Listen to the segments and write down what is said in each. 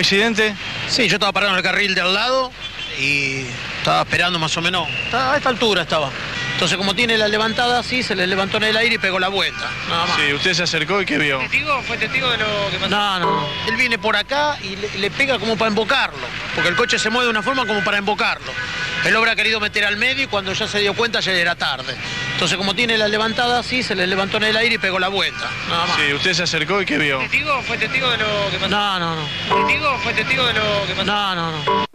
accidente? Sí, yo estaba parado en el carril de al lado y estaba esperando más o menos. A esta altura estaba. Entonces, como tiene la levantada así, se le levantó en el aire y pegó la vuelta. Nada más. Sí, usted se acercó y ¿qué vio? ¿Testigo? ¿Fue testigo de lo que pasó? No, no. Él viene por acá y le, le pega como para embocarlo. Porque el coche se mueve de una forma como para embocarlo. Él habrá querido meter al medio y cuando ya se dio cuenta ya era tarde. Entonces, como tiene la levantada así, se le levantó en el aire y pegó la vuelta. Nada más. Sí, usted se acercó y ¿qué vio? ¿Testigo? ¿Fue testigo de lo que pasó? No, no, no. ¿Testigo? ¿Fue testigo de lo que pasó? No, no, no.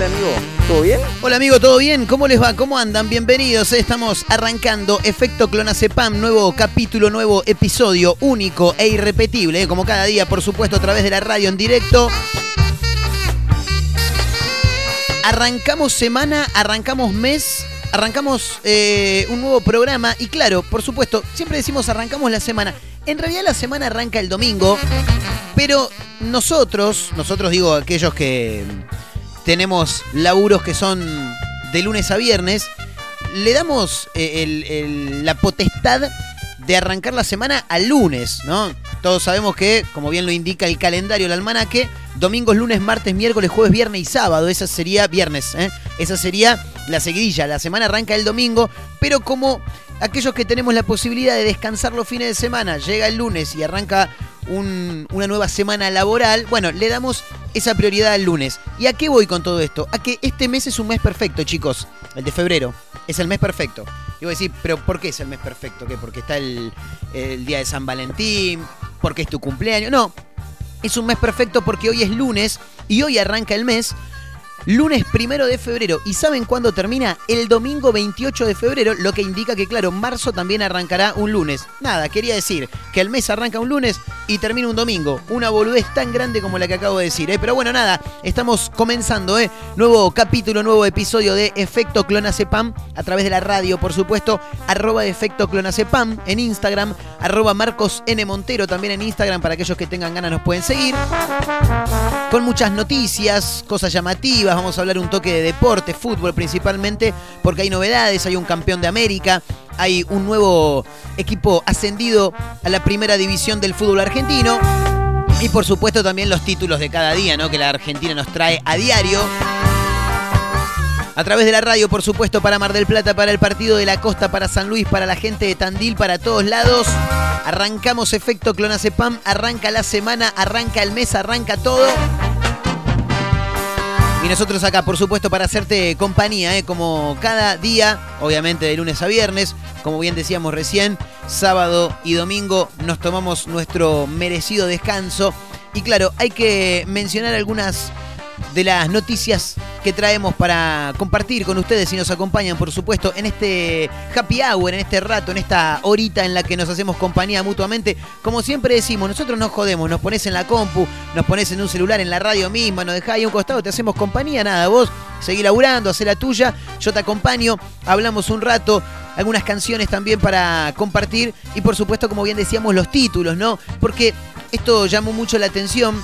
Hola amigo, ¿todo bien? Hola amigo, ¿todo bien? ¿Cómo les va? ¿Cómo andan? Bienvenidos. Estamos arrancando Efecto Clonazepam, nuevo capítulo, nuevo episodio, único e irrepetible, ¿eh? como cada día, por supuesto, a través de la radio en directo. Arrancamos semana, arrancamos mes, arrancamos eh, un nuevo programa y claro, por supuesto, siempre decimos arrancamos la semana. En realidad la semana arranca el domingo, pero nosotros, nosotros digo aquellos que tenemos laburos que son de lunes a viernes, le damos eh, la potestad de arrancar la semana al lunes, ¿no? Todos sabemos que, como bien lo indica el calendario, el almanaque, domingos, lunes, martes, miércoles, jueves, viernes y sábado. Esa sería viernes, ¿eh? Esa sería la seguidilla. La semana arranca el domingo, pero como aquellos que tenemos la posibilidad de descansar los fines de semana, llega el lunes y arranca un- una nueva semana laboral, bueno, le damos esa prioridad al lunes. ¿Y a qué voy con todo esto? A que este mes es un mes perfecto, chicos. El de febrero. Es el mes perfecto. Y voy a decir, ¿pero por qué es el mes perfecto? ¿Qué? ¿Porque está el, el día de San Valentín? ¿Porque es tu cumpleaños? No. Es un mes perfecto porque hoy es lunes y hoy arranca el mes. Lunes primero de febrero. ¿Y saben cuándo termina? El domingo 28 de febrero, lo que indica que, claro, marzo también arrancará un lunes. Nada, quería decir que el mes arranca un lunes y termina un domingo. Una boludez tan grande como la que acabo de decir, ¿eh? Pero bueno, nada, estamos comenzando, ¿eh? Nuevo capítulo, nuevo episodio de Efecto Clonazepam a través de la radio, por supuesto. Arroba Efecto Clonazepam en Instagram. Arroba Marcos N. Montero también en Instagram para aquellos que tengan ganas nos pueden seguir con muchas noticias, cosas llamativas. Vamos a hablar un toque de deporte, fútbol principalmente, porque hay novedades. Hay un campeón de América, hay un nuevo equipo ascendido a la primera división del fútbol argentino. Y por supuesto también los títulos de cada día, ¿no? Que la Argentina nos trae a diario. A través de la radio, por supuesto, para Mar del Plata, para el partido de la Costa, para San Luis, para la gente de Tandil, para todos lados. Arrancamos efecto Clonazepam, arranca la semana, arranca el mes, arranca todo. Y nosotros acá, por supuesto, para hacerte compañía, ¿eh? como cada día, obviamente de lunes a viernes, como bien decíamos recién, sábado y domingo nos tomamos nuestro merecido descanso. Y claro, hay que mencionar algunas de las noticias que traemos para compartir con ustedes y nos acompañan, por supuesto, en este happy hour, en este rato, en esta horita en la que nos hacemos compañía mutuamente. Como siempre decimos, nosotros nos jodemos, nos pones en la compu, nos pones en un celular, en la radio misma, nos dejás ahí a un costado, te hacemos compañía, nada, vos seguí laburando, hacé la tuya, yo te acompaño, hablamos un rato, algunas canciones también para compartir y por supuesto, como bien decíamos, los títulos, ¿no? Porque esto llamó mucho la atención.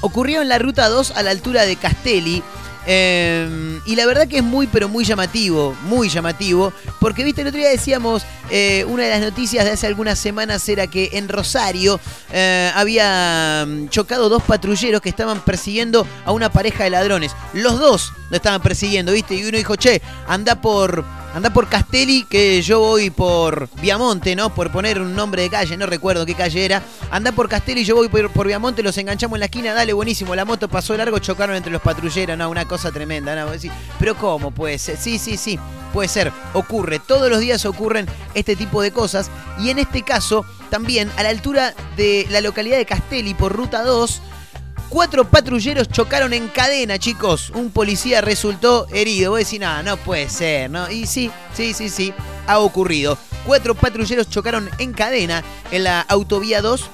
Ocurrió en la ruta 2 a la altura de Castelli. eh, y la verdad que es muy, pero muy llamativo, muy llamativo, porque viste, el otro día decíamos, eh, una de las noticias de hace algunas semanas era que en Rosario eh, había mm, chocado dos patrulleros que estaban persiguiendo a una pareja de ladrones. Los dos lo estaban persiguiendo, viste, y uno dijo, che, anda por, anda por Castelli, que yo voy por Viamonte, ¿no? Por poner un nombre de calle, no recuerdo qué calle era. Anda por Castelli, yo voy por, por Viamonte, los enganchamos en la esquina, dale, buenísimo. La moto pasó largo, chocaron entre los patrulleros, no, una cosa tremenda, ¿no? Pero ¿cómo puede ser? Sí, sí, sí, puede ser. Ocurre, todos los días ocurren este tipo de cosas. Y en este caso, también a la altura de la localidad de Castelli, por ruta 2, Cuatro patrulleros chocaron en cadena, chicos. Un policía resultó herido. Vos decís, no, no puede ser, ¿no? Y sí, sí, sí, sí, ha ocurrido. Cuatro patrulleros chocaron en cadena en la autovía 2,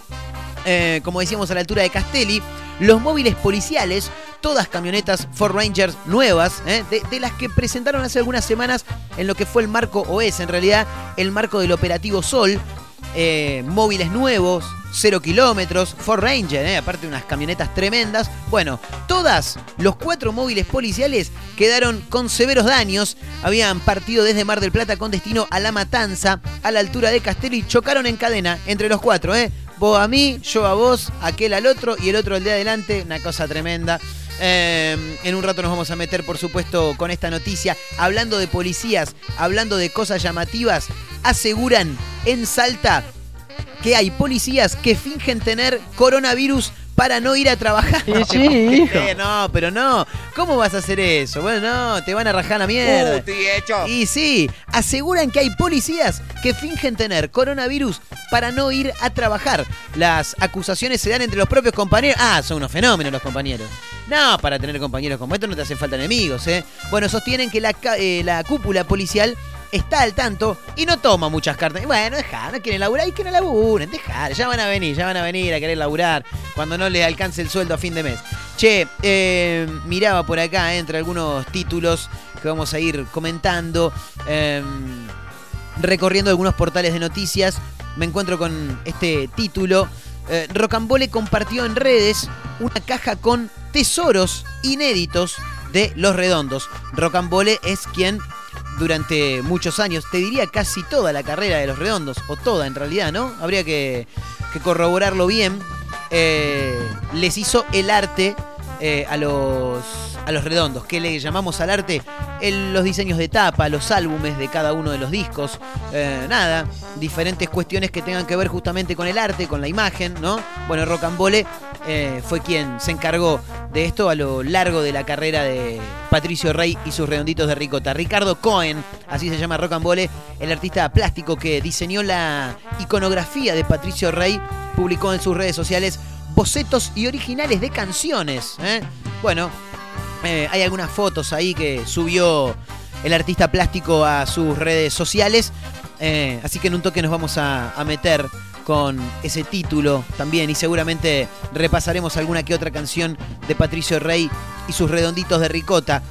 eh, como decíamos, a la altura de Castelli. Los móviles policiales, todas camionetas Ford Rangers nuevas, ¿eh? de, de las que presentaron hace algunas semanas en lo que fue el marco, o es en realidad el marco del operativo Sol. Eh, móviles nuevos, cero kilómetros, Ford Ranger, ¿eh? aparte unas camionetas tremendas. Bueno, todas los cuatro móviles policiales quedaron con severos daños. Habían partido desde Mar del Plata con destino a La Matanza, a la altura de Castelli, y chocaron en cadena entre los cuatro, ¿eh? Vos a mí, yo a vos, aquel al otro y el otro al de adelante. Una cosa tremenda. Eh, en un rato nos vamos a meter, por supuesto, con esta noticia. Hablando de policías, hablando de cosas llamativas, aseguran en Salta que hay policías que fingen tener coronavirus para no ir a trabajar. Eh, no, pero no. ¿Cómo vas a hacer eso? Bueno, no, te van a rajar la mierda. Y sí, aseguran que hay policías que fingen tener coronavirus para no ir a trabajar. Las acusaciones se dan entre los propios compañeros. Ah, son unos fenómenos los compañeros. No, para tener compañeros como estos no te hacen falta enemigos, ¿eh? Bueno, sostienen que la, eh, la cúpula policial está al tanto y no toma muchas cartas. Bueno, dejá, no quieren laburar y que no laburen, dejá, ya van a venir, ya van a venir a querer laburar cuando no les alcance el sueldo a fin de mes. Che, eh, miraba por acá eh, entre algunos títulos que vamos a ir comentando, eh, recorriendo algunos portales de noticias. Me encuentro con este título. Eh, Rocambole compartió en redes una caja con tesoros inéditos de Los Redondos. Rocambole es quien durante muchos años, te diría casi toda la carrera de Los Redondos, o toda en realidad, ¿no? Habría que, que corroborarlo bien. eh, les hizo el arte eh, a los a los redondos, que le llamamos al arte los diseños de tapa, los álbumes de cada uno de los discos, eh, nada, diferentes cuestiones que tengan que ver justamente con el arte, con la imagen, ¿no? Bueno, Rocambole eh, fue quien se encargó de esto a lo largo de la carrera de Patricio Rey y sus redonditos de ricota. Ricardo Cohen, así se llama Rocambole, el artista plástico que diseñó la iconografía de Patricio Rey, publicó en sus redes sociales bocetos y originales de canciones. ¿eh? Bueno, eh, hay algunas fotos ahí que subió el artista plástico a sus redes sociales. eh, así que en un toque nos vamos a, a meter con ese título también y seguramente repasaremos alguna que otra canción de Patricio Rey y sus redonditos de ricota.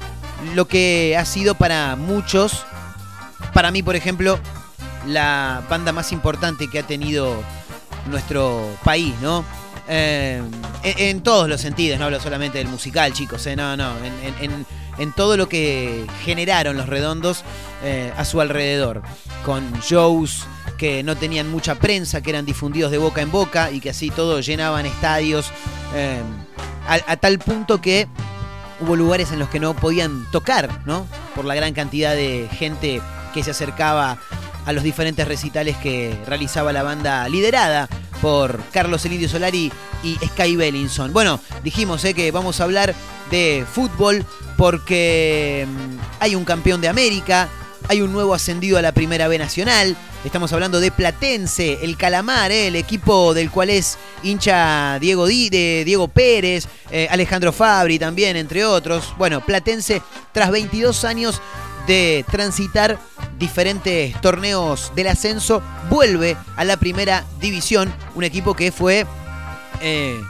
Lo que ha sido para muchos, para mí por ejemplo, la banda más importante que ha tenido nuestro país, ¿no? Eh, en, todos los sentidos, no hablo solamente del musical, chicos, eh, no, no, en, en- todo lo que generaron los redondos eh, a su alrededor, con shows que no tenían mucha prensa, que eran difundidos de boca en boca y que así todo llenaban estadios, a, a tal punto que hubo lugares en los que no podían tocar, ¿no? Por la gran cantidad de gente que se acercaba a los diferentes recitales que realizaba la banda liderada por Carlos Elidio Solari y Sky Bellinson. Bueno, dijimos eh, que vamos a hablar de fútbol porque mm, hay un campeón de América, hay un nuevo ascendido a la Primera B Nacional. Estamos hablando de Platense, el Calamar, eh, el equipo del cual es hincha Diego, Di, de Diego Pérez, eh, Alejandro Fabri también, entre otros. Bueno, Platense, tras 22 años de transitar diferentes torneos del ascenso, vuelve a la primera división, un equipo que fue eh,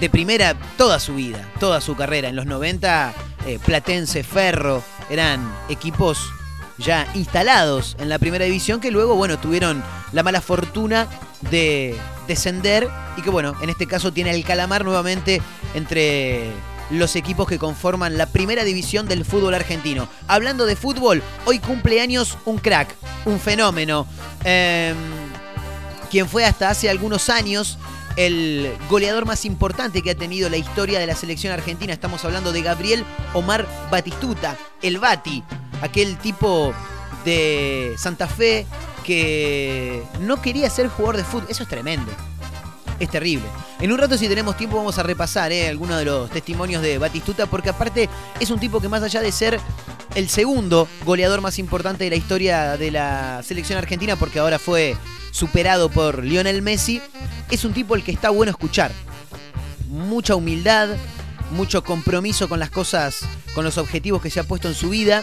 de primera toda su vida, toda su carrera. En los 90, eh, Platense, Ferro, eran equipos ya instalados en la primera división que luego, bueno, tuvieron la mala fortuna de descender y que, bueno, en este caso tiene el calamar nuevamente entre los equipos que conforman la primera división del fútbol argentino. Hablando de fútbol, hoy cumpleaños un crack, un fenómeno. Eh, quien fue hasta hace algunos años el goleador más importante que ha tenido la historia de la selección argentina. Estamos hablando de Gabriel Omar Batistuta, el Bati, aquel tipo de Santa Fe que no quería ser jugador de fútbol. Eso es tremendo. Es terrible. En un rato, si tenemos tiempo, vamos a repasar eh, algunos de los testimonios de Batistuta, porque aparte es un tipo que más allá de ser el segundo goleador más importante de la historia de la selección argentina, porque ahora fue superado por Lionel Messi, es un tipo el que está bueno escuchar. Mucha humildad, mucho compromiso con las cosas, con los objetivos que se ha puesto en su vida.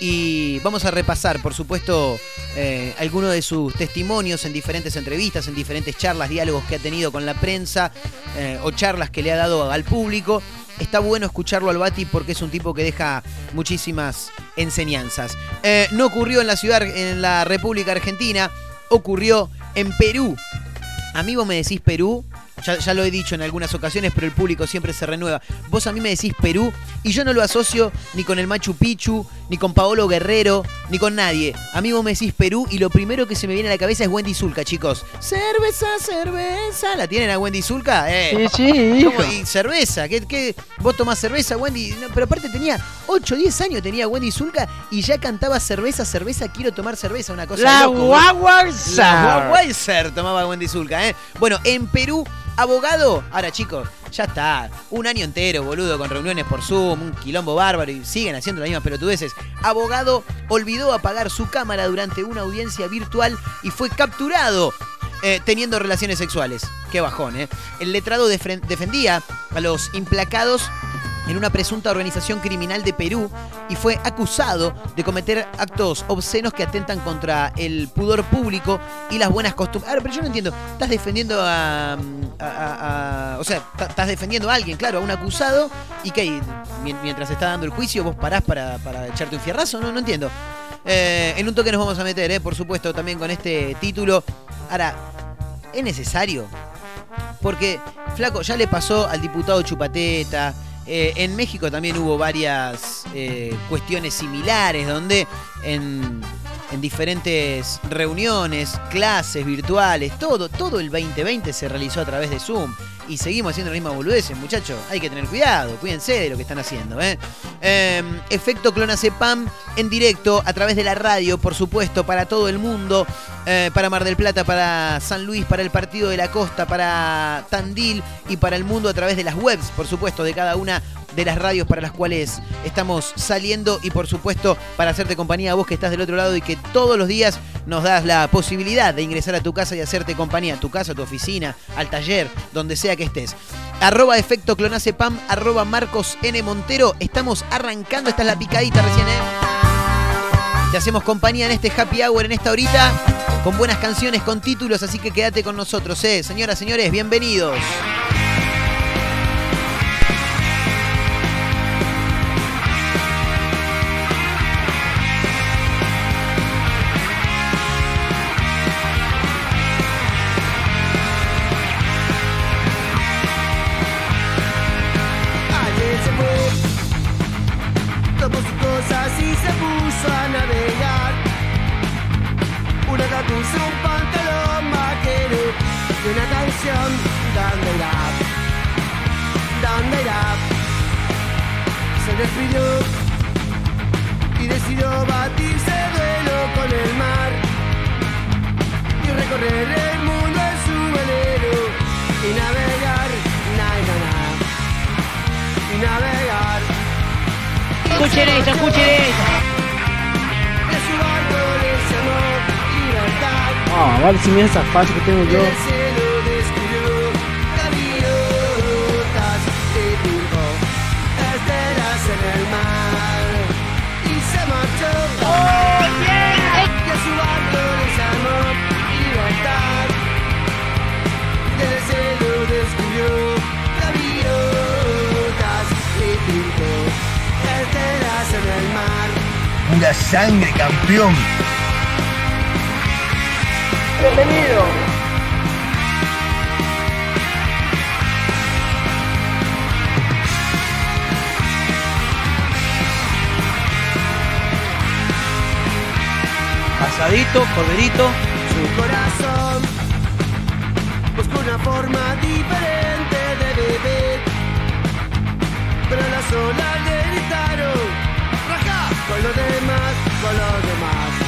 Y vamos a repasar, por supuesto, eh, algunos de sus testimonios en diferentes entrevistas, en diferentes charlas, diálogos que ha tenido con la prensa eh, o charlas que le ha dado al público. Está bueno escucharlo al Bati porque es un tipo que deja muchísimas enseñanzas. Eh, no ocurrió en la ciudad, en la República Argentina, ocurrió en Perú. A mí vos me decís Perú, ya, ya, lo he dicho en algunas ocasiones, pero el público siempre se renueva. Vos a mí me decís Perú y yo no lo asocio ni con el Machu Picchu, ni con Paolo Guerrero, ni con nadie. A mí vos me decís Perú y lo primero que se me viene a la cabeza es Wendy Zulka, chicos. Cerveza, cerveza. ¿La tienen a Wendy Zulka? Eh. Sí, sí. ¿Cómo? Y cerveza. ¿Qué, qué? vos tomás cerveza, Wendy? No, pero aparte tenía 8, 10 años tenía Wendy Zulka y ya cantaba cerveza, cerveza, quiero tomar cerveza. Una cosa La. Guaguarza. La Guaguayser tomaba Wendy Zulka, ¿eh? Bueno, en Perú, abogado. Ahora, chicos, ya está. Un año entero, boludo, con reuniones por Zoom, un quilombo bárbaro y siguen haciendo las mismas pelotudeces. Abogado olvidó apagar su cámara durante una audiencia virtual y fue capturado. eh, teniendo relaciones sexuales. Qué bajón, ¿eh? El letrado defendía a los implacados en una presunta organización criminal de Perú y fue acusado de cometer actos obscenos que atentan contra el pudor público y las buenas costumbres. Ahora, pero yo no entiendo, estás defendiendo a... a- a- o sea, estás defendiendo a alguien, claro, a un acusado y que mien- mientras está dando el juicio vos parás para, para echarte un fierrazo, no, no entiendo. Eh, en un toque nos vamos a meter, eh, por supuesto, también con este título. Ahora, ¿es necesario? Porque, flaco, ya le pasó al diputado Chupateta. Eh, en México también hubo varias eh, cuestiones similares donde en, en diferentes reuniones, clases virtuales, todo, todo el 2020 se realizó a través de Zoom. Y seguimos haciendo las mismas boludeces, muchachos. Hay que tener cuidado, cuídense de lo que están haciendo. ¿eh? Eh, efecto Clonazepam en directo a través de la radio, por supuesto, para todo el mundo. eh, para Mar del Plata, para San Luis, para el Partido de la Costa, para Tandil y para el mundo a través de las webs, por supuesto, de cada una de las radios para las cuales estamos saliendo y por supuesto para hacerte compañía a vos que estás del otro lado y que todos los días nos das la posibilidad de ingresar a tu casa y hacerte compañía, a tu casa, a tu oficina, al taller, donde sea que estés. Arroba efecto clonacepam, arroba Marcos N. Montero. Estamos arrancando, esta es la picadita recién, ¿eh? Te hacemos compañía en este happy hour, en esta horita, con buenas canciones, con títulos, así que quédate con nosotros, ¿eh? Señoras, señores, bienvenidos. A navegar. Una camisa, un pantalón vaquero y una canción. ¿Dónde irá? Se despidió y decidió batirse duelo con el mar y recorrer el mundo en su velero y navegar, na, na, na y navegar. Escuchen esto, escuchen esto. Ah, vale, si mira esa falla que tengo yo. El cielo descubrió gaviotas y dibujó estelas en el mar. Y se marchó. Y a su barco de ese amor, libertad. Del cielo descubrió gaviotas y dibujó estelas en el mar. Pura sangre, campeón. Asadito, corderito. Su corazón busca una forma diferente de vivir. Pero las olas le gritaron, raja con los demás, con los demás,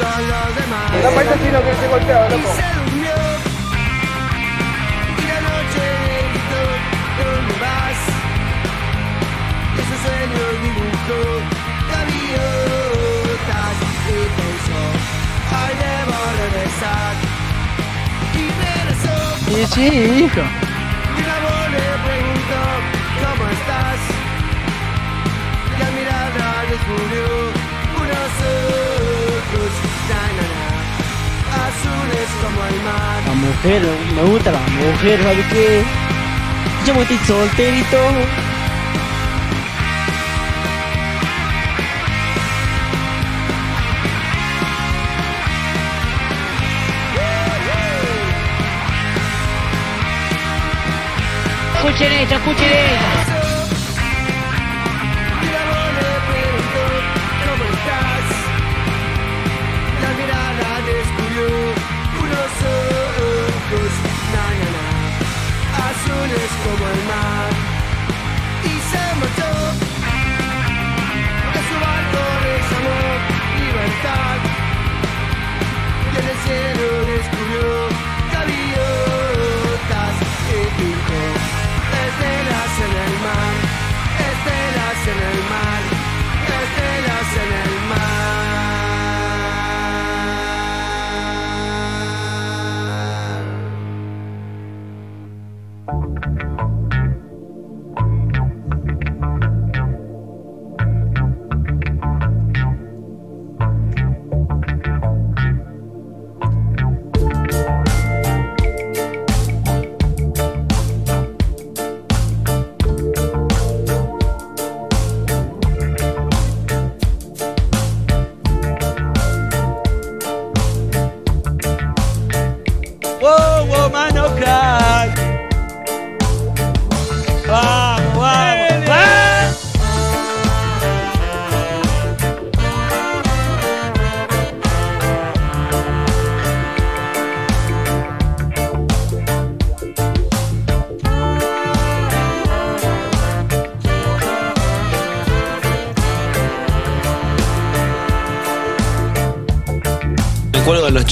con los demás. La parte chino que se golpeaba, Y se durmió. Y la noche le gritó, ¿dónde vas? Y su sueño dibujó gaviotas y pensó, ay debo regresar. Y regresó. Sí, sí, hijo. Y una voz le preguntó, ¿cómo estás? Y la mirada descubrió unos ojos, La mujer, me gusta la mujer, ¿sabes qué? Yo me estoy solterito. Escuchen esto, escuchen esto. Y en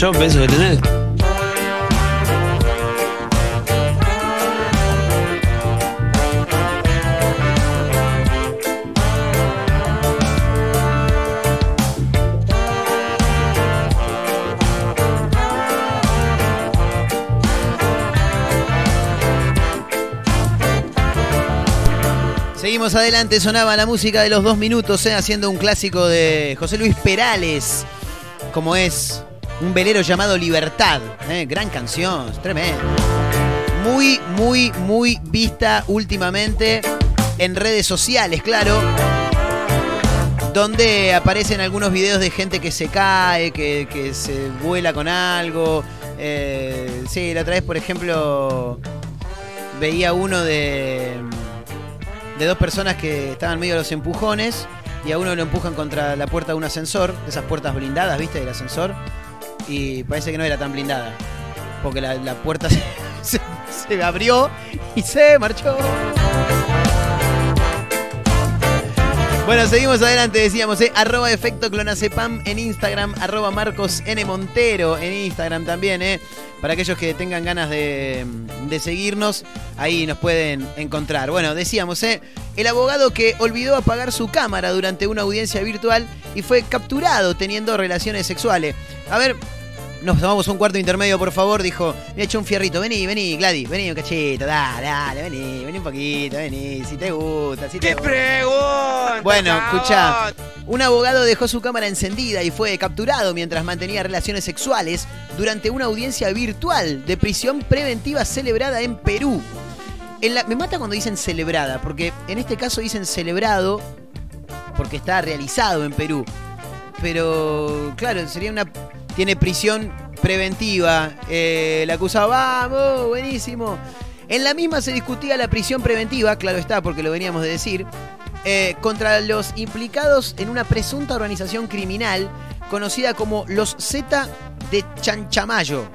8 pesos que tenés. Seguimos adelante, sonaba la música de los dos minutos, eh, haciendo un clásico de José Luis Perales, como es un velero llamado Libertad. eh, gran canción, tremendo. Muy, muy, muy vista últimamente en redes sociales, claro. Donde aparecen algunos videos de gente que se cae, que, que se vuela con algo. Eh, sí, la otra vez, por ejemplo, veía uno de de dos personas que estaban medio de los empujones y a uno lo empujan contra la puerta de un ascensor, esas puertas blindadas, ¿viste? Del ascensor. Y parece que no era tan blindada. Porque la, puerta se abrió y se marchó. Bueno, seguimos adelante, decíamos, ¿eh? arroba efecto clonacepam en Instagram, arroba Marcos N. Montero en Instagram también, ¿eh? Para aquellos que tengan ganas de, de seguirnos, ahí nos pueden encontrar. Bueno, decíamos, ¿eh? El abogado que olvidó apagar su cámara durante una audiencia virtual y fue capturado teniendo relaciones sexuales. A ver, nos tomamos un cuarto intermedio, por favor, dijo. Me ha hecho un fierrito. Vení, vení, Gladys, vení un cachito, dale, dale, vení, vení un poquito, vení, si te gusta, si te gusta. pregunta! Bueno, escucha. Un abogado dejó su cámara encendida y fue capturado mientras mantenía relaciones sexuales durante una audiencia virtual de prisión preventiva celebrada en Perú. En la- me mata cuando dicen celebrada, porque en este caso dicen celebrado porque está realizado en Perú. Pero, claro, sería una. Tiene prisión preventiva. Eh, el acusado, vamos, buenísimo. En la misma se discutía la prisión preventiva, claro está, porque lo veníamos de decir, eh, contra los implicados en una presunta organización criminal conocida como los Z de Chanchamayo.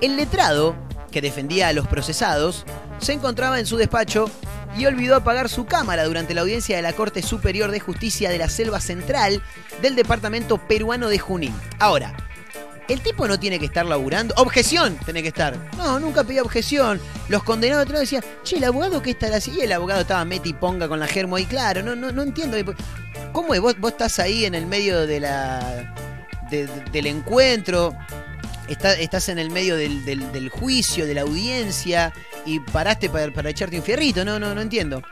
El letrado, que defendía a los procesados, se encontraba en su despacho y olvidó apagar su cámara durante la audiencia de la Corte Superior de Justicia de la Selva Central del departamento peruano de Junín. Ahora, el tipo no tiene que estar laburando. Objeción tiene que estar. No, nunca pedía objeción. Los condenados atrás decían, che, el abogado qué estará así. Y el abogado estaba meti ponga con la germo ahí. Claro, no, no, no entiendo. ¿Cómo es? Vos, vos estás ahí en el medio de la. de- del encuentro. Está- estás en el medio del, juicio, de la audiencia. Y paraste para, para echarte un fierrito. No, no, no entiendo.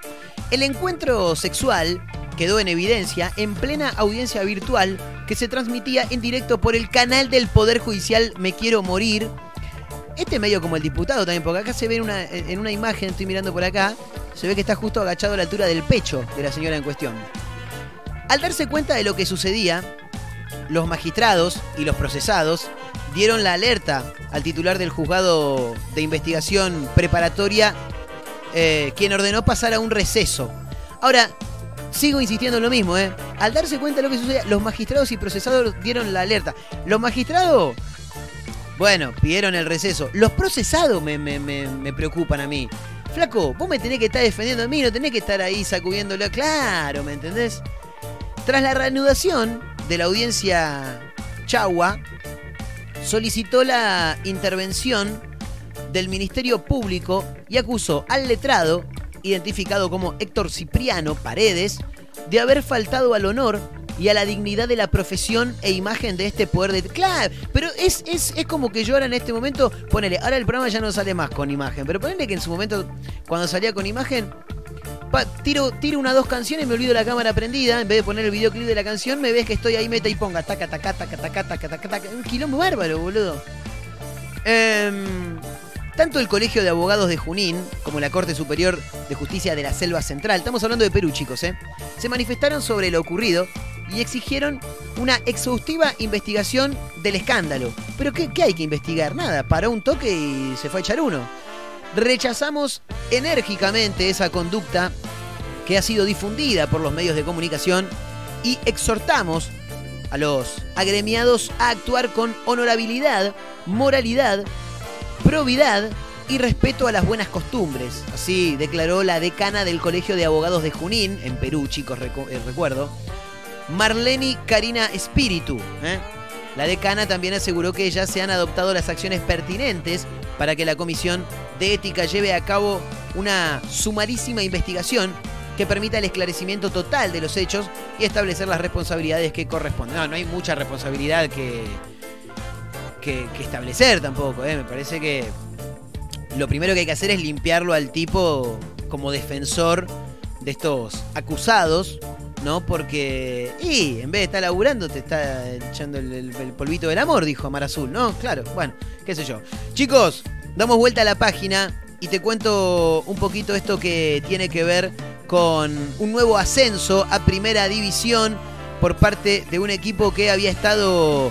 El encuentro sexual quedó en evidencia en plena audiencia virtual que se transmitía en directo por el canal del Poder Judicial Me Quiero Morir. Este medio como el diputado también, porque acá se ve una, en una imagen, estoy mirando por acá, se ve que está justo agachado a la altura del pecho de la señora en cuestión. Al darse cuenta de lo que sucedía, los magistrados y los procesados dieron la alerta al titular del juzgado de investigación preparatoria, eh, quien ordenó pasar a un receso. Ahora, sigo insistiendo en lo mismo, ¿eh? Al darse cuenta de lo que sucedía, los magistrados y procesados dieron la alerta. Los magistrados, bueno, pidieron el receso. Los procesados me, me- me- me preocupan a mí. Flaco, vos me tenés que estar defendiendo a mí, no tenés que estar ahí sacudiéndolo. Claro, ¿me entendés? Tras la reanudación de la audiencia Chagua, solicitó la intervención del Ministerio Público y acusó al letrado, identificado como Héctor Cipriano Paredes, de haber faltado al honor y a la dignidad de la profesión e imagen de este poder de... Claro, pero es, es, es como que yo ahora en este momento, ponele, ahora el programa ya no sale más con imagen, pero ponele que en su momento, cuando salía con imagen, pa- tiro, tiro una dos canciones, me olvido la cámara prendida, en vez de poner el videoclip de la canción, me ves que estoy ahí meta y ponga, taca, taca, taca, taca, taca, taca, taca, un quilombo bárbaro, boludo. Em, tanto el Colegio de Abogados de Junín como la Corte Superior de Justicia de la Selva Central, estamos hablando de Perú, chicos, ¿eh? se manifestaron sobre lo ocurrido y exigieron una exhaustiva investigación del escándalo. ¿Pero qué, qué hay que investigar? Nada, paró un toque y se fue a echar uno. Rechazamos enérgicamente esa conducta que ha sido difundida por los medios de comunicación y exhortamos a los agremiados a actuar con honorabilidad, moralidad, probidad y respeto a las buenas costumbres. Así declaró la decana del Colegio de Abogados de Junín, en Perú, chicos, eh, recuerdo, Marleni Karina Espíritu. ¿eh? La decana también aseguró que ya se han adoptado las acciones pertinentes para que la Comisión de Ética lleve a cabo una sumarísima investigación que permita el esclarecimiento total de los hechos y establecer las responsabilidades que corresponden. No, no hay mucha responsabilidad que, que, establecer tampoco. ¿eh? Me parece que lo primero que hay que hacer es limpiarlo al tipo como defensor de estos acusados, ¿no? Porque, y en vez de estar laburando, te está echando el, polvito del amor, dijo Mar Azul, ¿no? Claro, bueno, qué sé yo. Chicos, damos vuelta a la página y te cuento un poquito esto que tiene que ver con un nuevo ascenso a primera división por parte de un equipo que había estado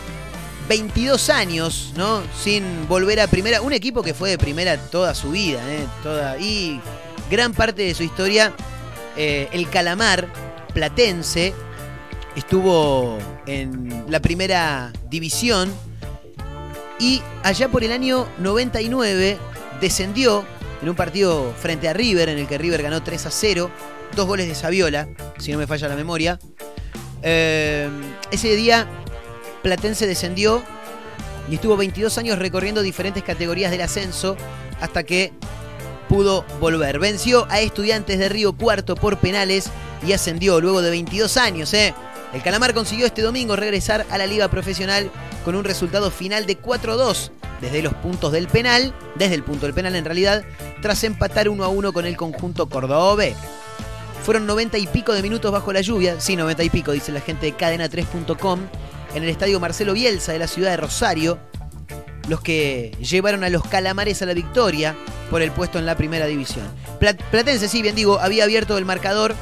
22 años, ¿no? Sin volver a primera. Un equipo que fue de primera toda su vida, ¿eh? Toda, y gran parte de su historia, eh, el Calamar Platense estuvo en la primera división y allá por el año 99 descendió en un partido frente a River, en el que River ganó 3 a 0, dos goles de Saviola, si no me falla la memoria. Eh, ese día Platense descendió y estuvo 22 años recorriendo diferentes categorías del ascenso hasta que pudo volver. Venció a Estudiantes de Río Cuarto por penales y ascendió luego de 22 años. ¿eh? El Calamar consiguió este domingo regresar a la liga profesional con un resultado final de 4-2 desde los puntos del penal, desde el punto del penal en realidad, tras empatar 1 a 1 con el conjunto cordobés. Fueron 90 y pico de minutos bajo la lluvia, sí, 90 y pico, dice la gente de cadena3.com, en el estadio Marcelo Bielsa de la ciudad de Rosario, los que llevaron a los calamares a la victoria por el puesto en la primera división. Plat- Platense, sí, bien digo, había abierto el marcador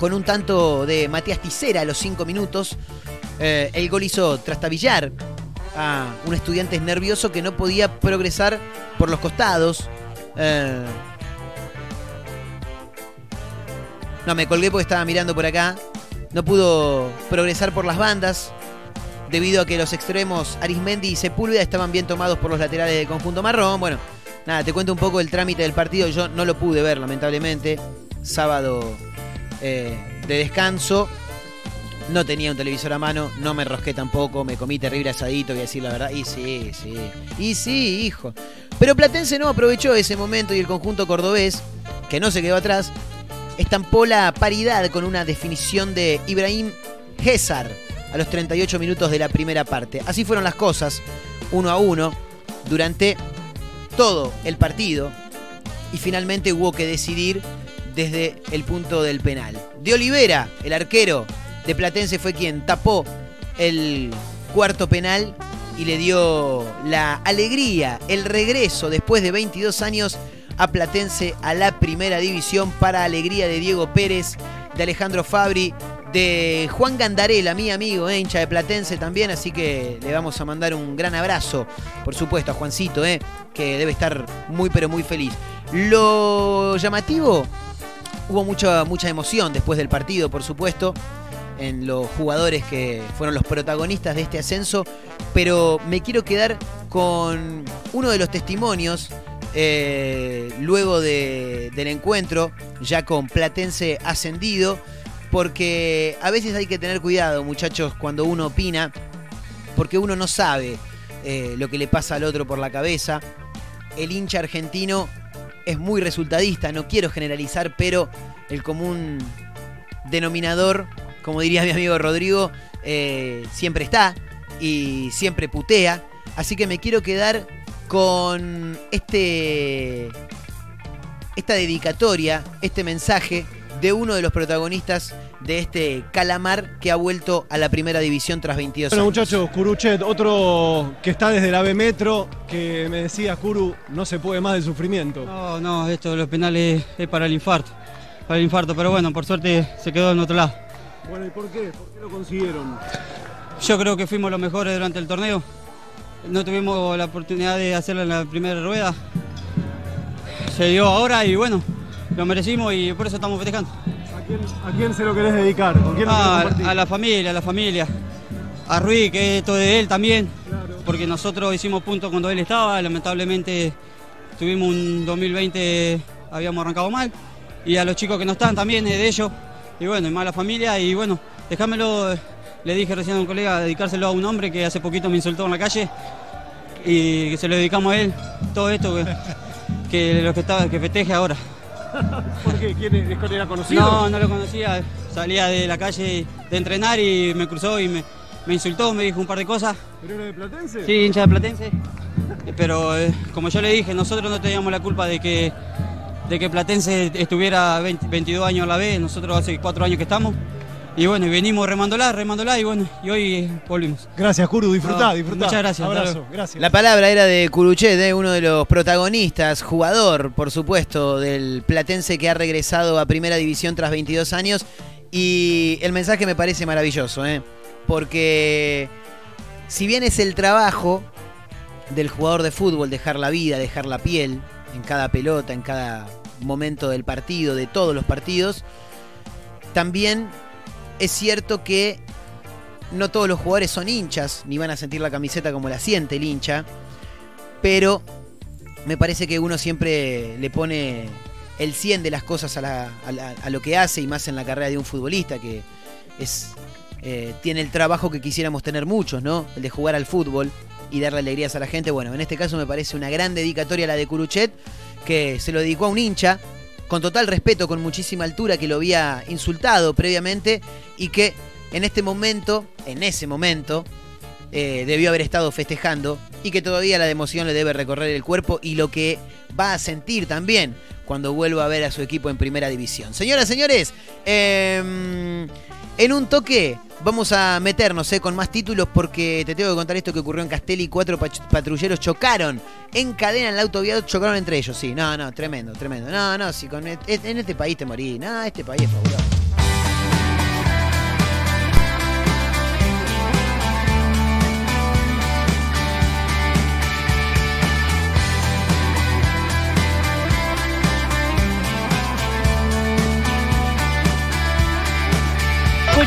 con un tanto de Matías Ticera a los 5 minutos. Eh, el gol hizo trastabillar a un estudiante nervioso que no podía progresar por los costados. Eh, no, me colgué porque estaba mirando por acá. No pudo progresar por las bandas debido a que los extremos Arismendi y Sepúlveda estaban bien tomados por los laterales del conjunto marrón. Bueno, nada, te cuento un poco el trámite del partido. Yo no lo pude ver, lamentablemente. Sábado eh, de descanso. No tenía un televisor a mano, no me rosqué tampoco, me comí terrible asadito, voy a decir la verdad. Y sí, sí. Y sí, hijo. Pero Platense no aprovechó ese momento y el conjunto cordobés, que no se quedó atrás, estampó la paridad con una definición de Ibrahim Gésar a los 38 minutos de la primera parte. Así fueron las cosas, uno a uno, durante todo el partido. Y finalmente hubo que decidir desde el punto del penal. De Olivera, el arquero de Platense, fue quien tapó el cuarto penal y le dio la alegría, el regreso después de 22 años a Platense a la primera división para alegría de Diego Pérez, de Alejandro Fabri, de Juan Gandarela, mi amigo, eh, hincha de Platense también, así que le vamos a mandar un gran abrazo, por supuesto, a Juancito, eh, que debe estar muy pero muy feliz. Lo llamativo, hubo mucha, mucha emoción después del partido, por supuesto, en los jugadores que fueron los protagonistas de este ascenso, pero me quiero quedar con uno de los testimonios eh, luego de- del encuentro, ya con Platense ascendido, porque a veces hay que tener cuidado, muchachos, cuando uno opina, porque uno no sabe eh, lo que le pasa al otro por la cabeza. El hincha argentino es muy resultadista, no quiero generalizar, pero el común denominador, como diría mi amigo Rodrigo, eh, siempre está y siempre putea. Así que me quiero quedar con este esta dedicatoria, este mensaje de uno de los protagonistas de este calamar que ha vuelto a la primera división tras 22 Bueno años. muchachos, Curuchet, otro que está desde la B Metro, que me decía, Curu, no se puede más del sufrimiento. No, no, esto de los penales es para el infarto. Para el infarto, pero bueno, por suerte se quedó en otro lado. Bueno, ¿y por qué? ¿Por qué lo consiguieron? Yo creo que fuimos los mejores durante el torneo. No tuvimos la oportunidad de hacerlo en la primera rueda. Se dio ahora y bueno, lo merecimos y por eso estamos festejando. ¿A quién, se lo querés dedicar? ¿Con quién lo Ah, querés a la familia, a la familia. A Ruiz, que esto de él también. Porque nosotros hicimos puntos cuando él estaba. Lamentablemente tuvimos un 2020, habíamos arrancado mal. Y a los chicos que no están también, es de ellos. Y bueno, y más a la familia. Y bueno, déjamelo, le dije recién a un colega, dedicárselo a un hombre que hace poquito me insultó en la calle. Y que se lo dedicamos a él. Todo esto que, que lo que, estaba, que festeje ahora. ¿Por qué? ¿Quién es? ¿Es- ¿Era conocido? No, no lo conocía. Salía de la calle de entrenar y me cruzó y me, me insultó, me dijo un par de cosas. ¿Pero era de Platense? Sí, hincha de Platense. Pero eh, como yo le dije, nosotros no teníamos la culpa de que, de que Platense estuviera 20 22 años a la vez. Nosotros hace cuatro años que estamos. Y bueno, y venimos remándola, remándola y bueno, y hoy eh, volvimos. Gracias, Curu, disfrutá, No, disfrutá. Muchas gracias. Abrazo, gracias. La palabra era de Curuchet, eh, uno de los protagonistas, jugador, por supuesto, del Platense que ha regresado a Primera División tras 22 años. Y el mensaje me parece maravilloso, eh, porque si bien es el trabajo del jugador de fútbol dejar la vida, dejar la piel en cada pelota, en cada momento del partido, de todos los partidos, también es cierto que no todos los jugadores son hinchas, ni van a sentir la camiseta como la siente el hincha, pero me parece que uno siempre le pone el 100 de las cosas a, la- a lo que hace y más en la carrera de un futbolista que es eh, tiene el trabajo que quisiéramos tener muchos, ¿no? El de jugar al fútbol y darle alegrías a la gente. Bueno, en este caso me parece una gran dedicatoria la de Curuchet, que se lo dedicó a un hincha, con total respeto, con muchísima altura, que lo había insultado previamente y que en este momento, en ese momento, eh, debió haber estado festejando y que todavía la emoción le debe recorrer el cuerpo y lo que va a sentir también cuando vuelva a ver a su equipo en primera división. Señoras, señores, em, en un toque vamos a meternos eh, con más títulos porque te tengo que contar esto que ocurrió en Castelli. Cuatro patrulleros chocaron en cadena en el autoviado, chocaron entre ellos, sí. No, no, tremendo, tremendo. No, no, si con, en este país te morí. No, este país es fabuloso.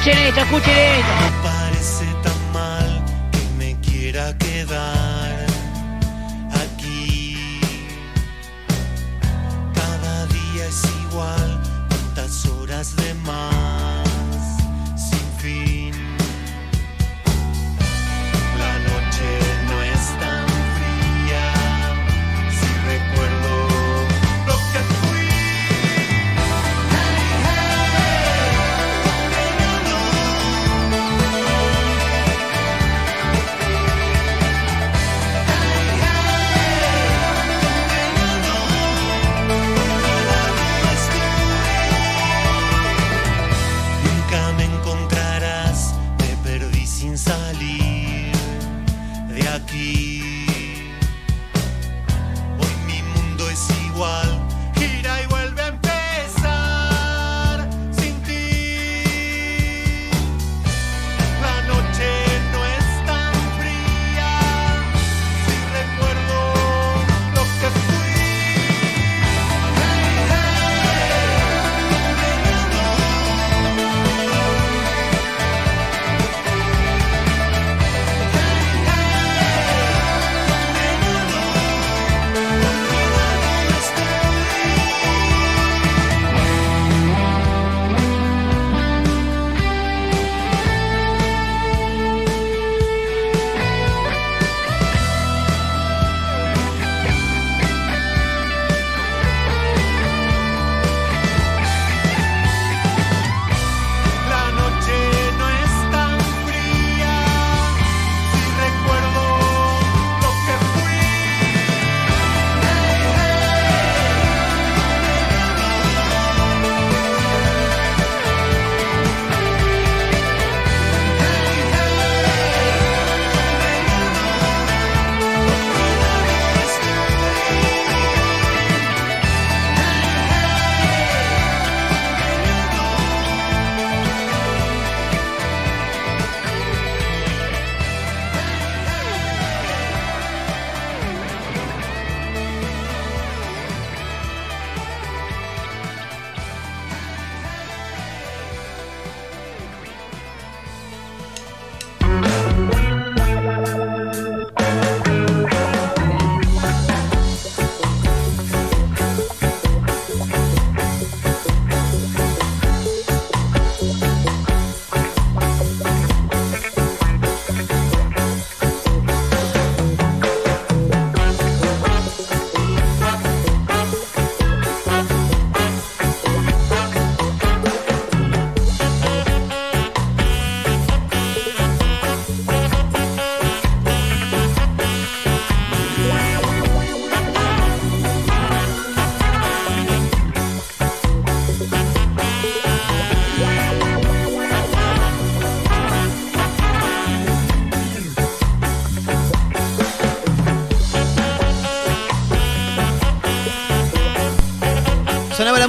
Escuchen esto, escuchen esto. parece tan mal que me quiera quedar aquí. Cada día es igual, tantas horas de más,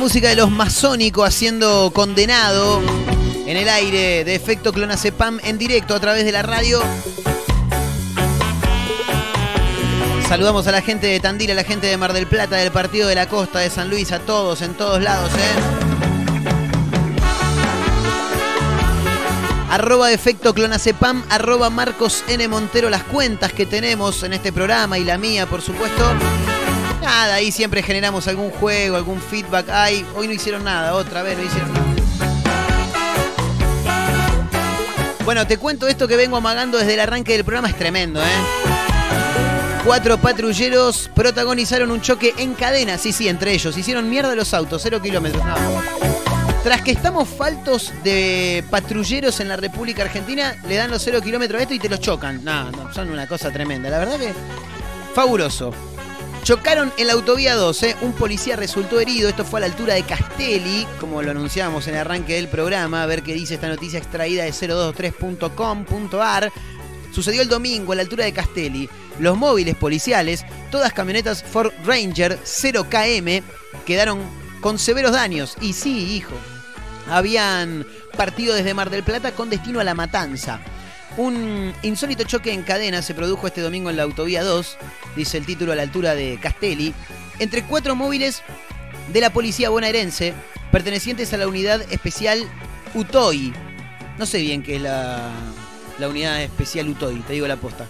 música de los masónicos haciendo condenado en el aire de efecto Clonacepam en directo a través de la radio. Saludamos a la gente de Tandil, a la gente de Mar del Plata, del Partido de la Costa, de San Luis, a todos, en todos lados, ¿eh? Arroba efecto clonacepam, arroba Marcos N. Montero, las cuentas que tenemos en este programa y la mía, por supuesto. Nada, ahí siempre generamos algún juego, algún feedback. Ay, hoy no hicieron nada, otra vez no hicieron nada. Bueno, te cuento esto que vengo amagando desde el arranque del programa, es tremendo, ¿eh? Cuatro patrulleros protagonizaron un choque en cadena, sí, sí, entre ellos. Hicieron mierda los autos, cero kilómetros. No. Tras que estamos faltos de patrulleros en la República Argentina, le dan los cero kilómetros a esto y te los chocan. No, no, son una cosa tremenda. La verdad que fabuloso. Chocaron en la autovía 12, un policía resultó herido, esto fue a la altura de Castelli, como lo anunciábamos en el arranque del programa, a ver qué dice esta noticia extraída de 023.com.ar. Sucedió el domingo a la altura de Castelli. Los móviles policiales, todas camionetas Ford Ranger 0KM, quedaron con severos daños. Y sí, hijo, habían partido desde Mar del Plata con destino a La Matanza. Un insólito choque en cadena se produjo este domingo en la autovía 2, dice el título a la altura de Castelli, entre cuatro móviles de la policía bonaerense pertenecientes a la unidad especial UTOI. No sé bien qué es la, la unidad especial UTOI, te digo la posta.